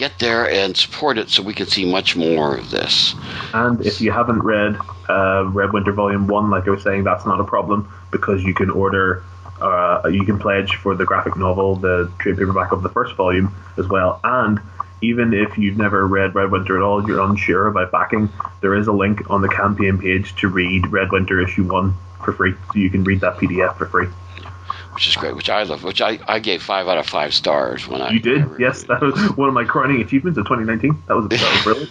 get there and support it so we can see much more of this. And if you haven't read uh, Red Winter Volume 1, like I was saying, that's not a problem because you can order, uh, you can pledge for the graphic novel, the trade paperback of the first volume as well. And even if you've never read Red Winter at all, you're unsure about backing, there is a link on the campaign page to read Red Winter issue 1 for free. So you can read that PDF for free which is great, which I love, which I, I gave five out of five stars when I. You did, yes. That was one of my crowning achievements of 2019. That was, that was brilliant.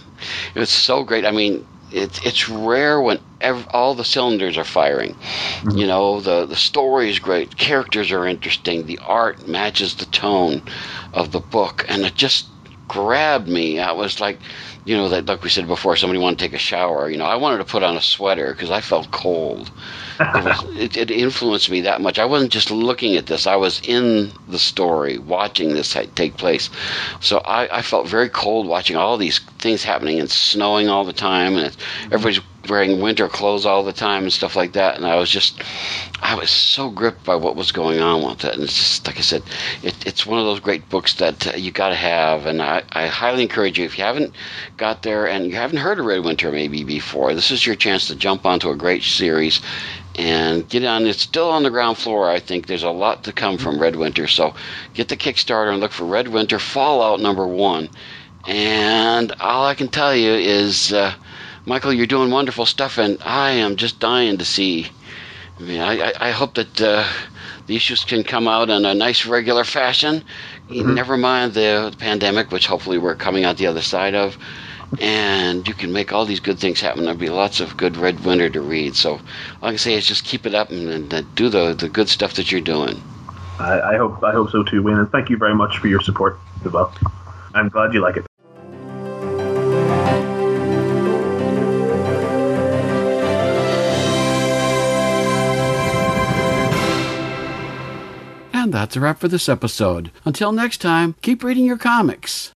it's so great. I mean, it's it's rare when ev- all the cylinders are firing. Mm-hmm. You know, the the story is great, characters are interesting, the art matches the tone of the book, and it just grabbed me. I was like, you know, that like we said before, somebody wanted to take a shower. You know, I wanted to put on a sweater because I felt cold it, was, it, it, influenced me that much. I wasn't just looking at this; I was in the story, watching this take place. So I, I felt very cold watching all these things happening and snowing all the time, and everybody's wearing winter clothes all the time and stuff like that. And I was just, I was so gripped by what was going on with it. And it's just, like I said, it, it's one of those great books that uh, you got to have. And I, I highly encourage you, if you haven't got there and you haven't heard of Red Winter maybe before, this is your chance to jump onto a great series and get on. It's still on the ground floor. I think there's a lot to come from Red Winter. So get the Kickstarter and look for Red Winter Fallout number one. And all I can tell you is, uh, Michael, you're doing wonderful stuff, and I am just dying to see. I mean, I, I hope that uh, the issues can come out in a nice, regular fashion. Mm-hmm. Never mind the, the pandemic, which hopefully we're coming out the other side of and you can make all these good things happen. There'll be lots of good Red Winter to read. So all I can say is just keep it up and, and do the the good stuff that you're doing. I, I hope I hope so too, Wayne. And thank you very much for your support as well. I'm glad you like it. And that's a wrap for this episode. Until next time, keep reading your comics.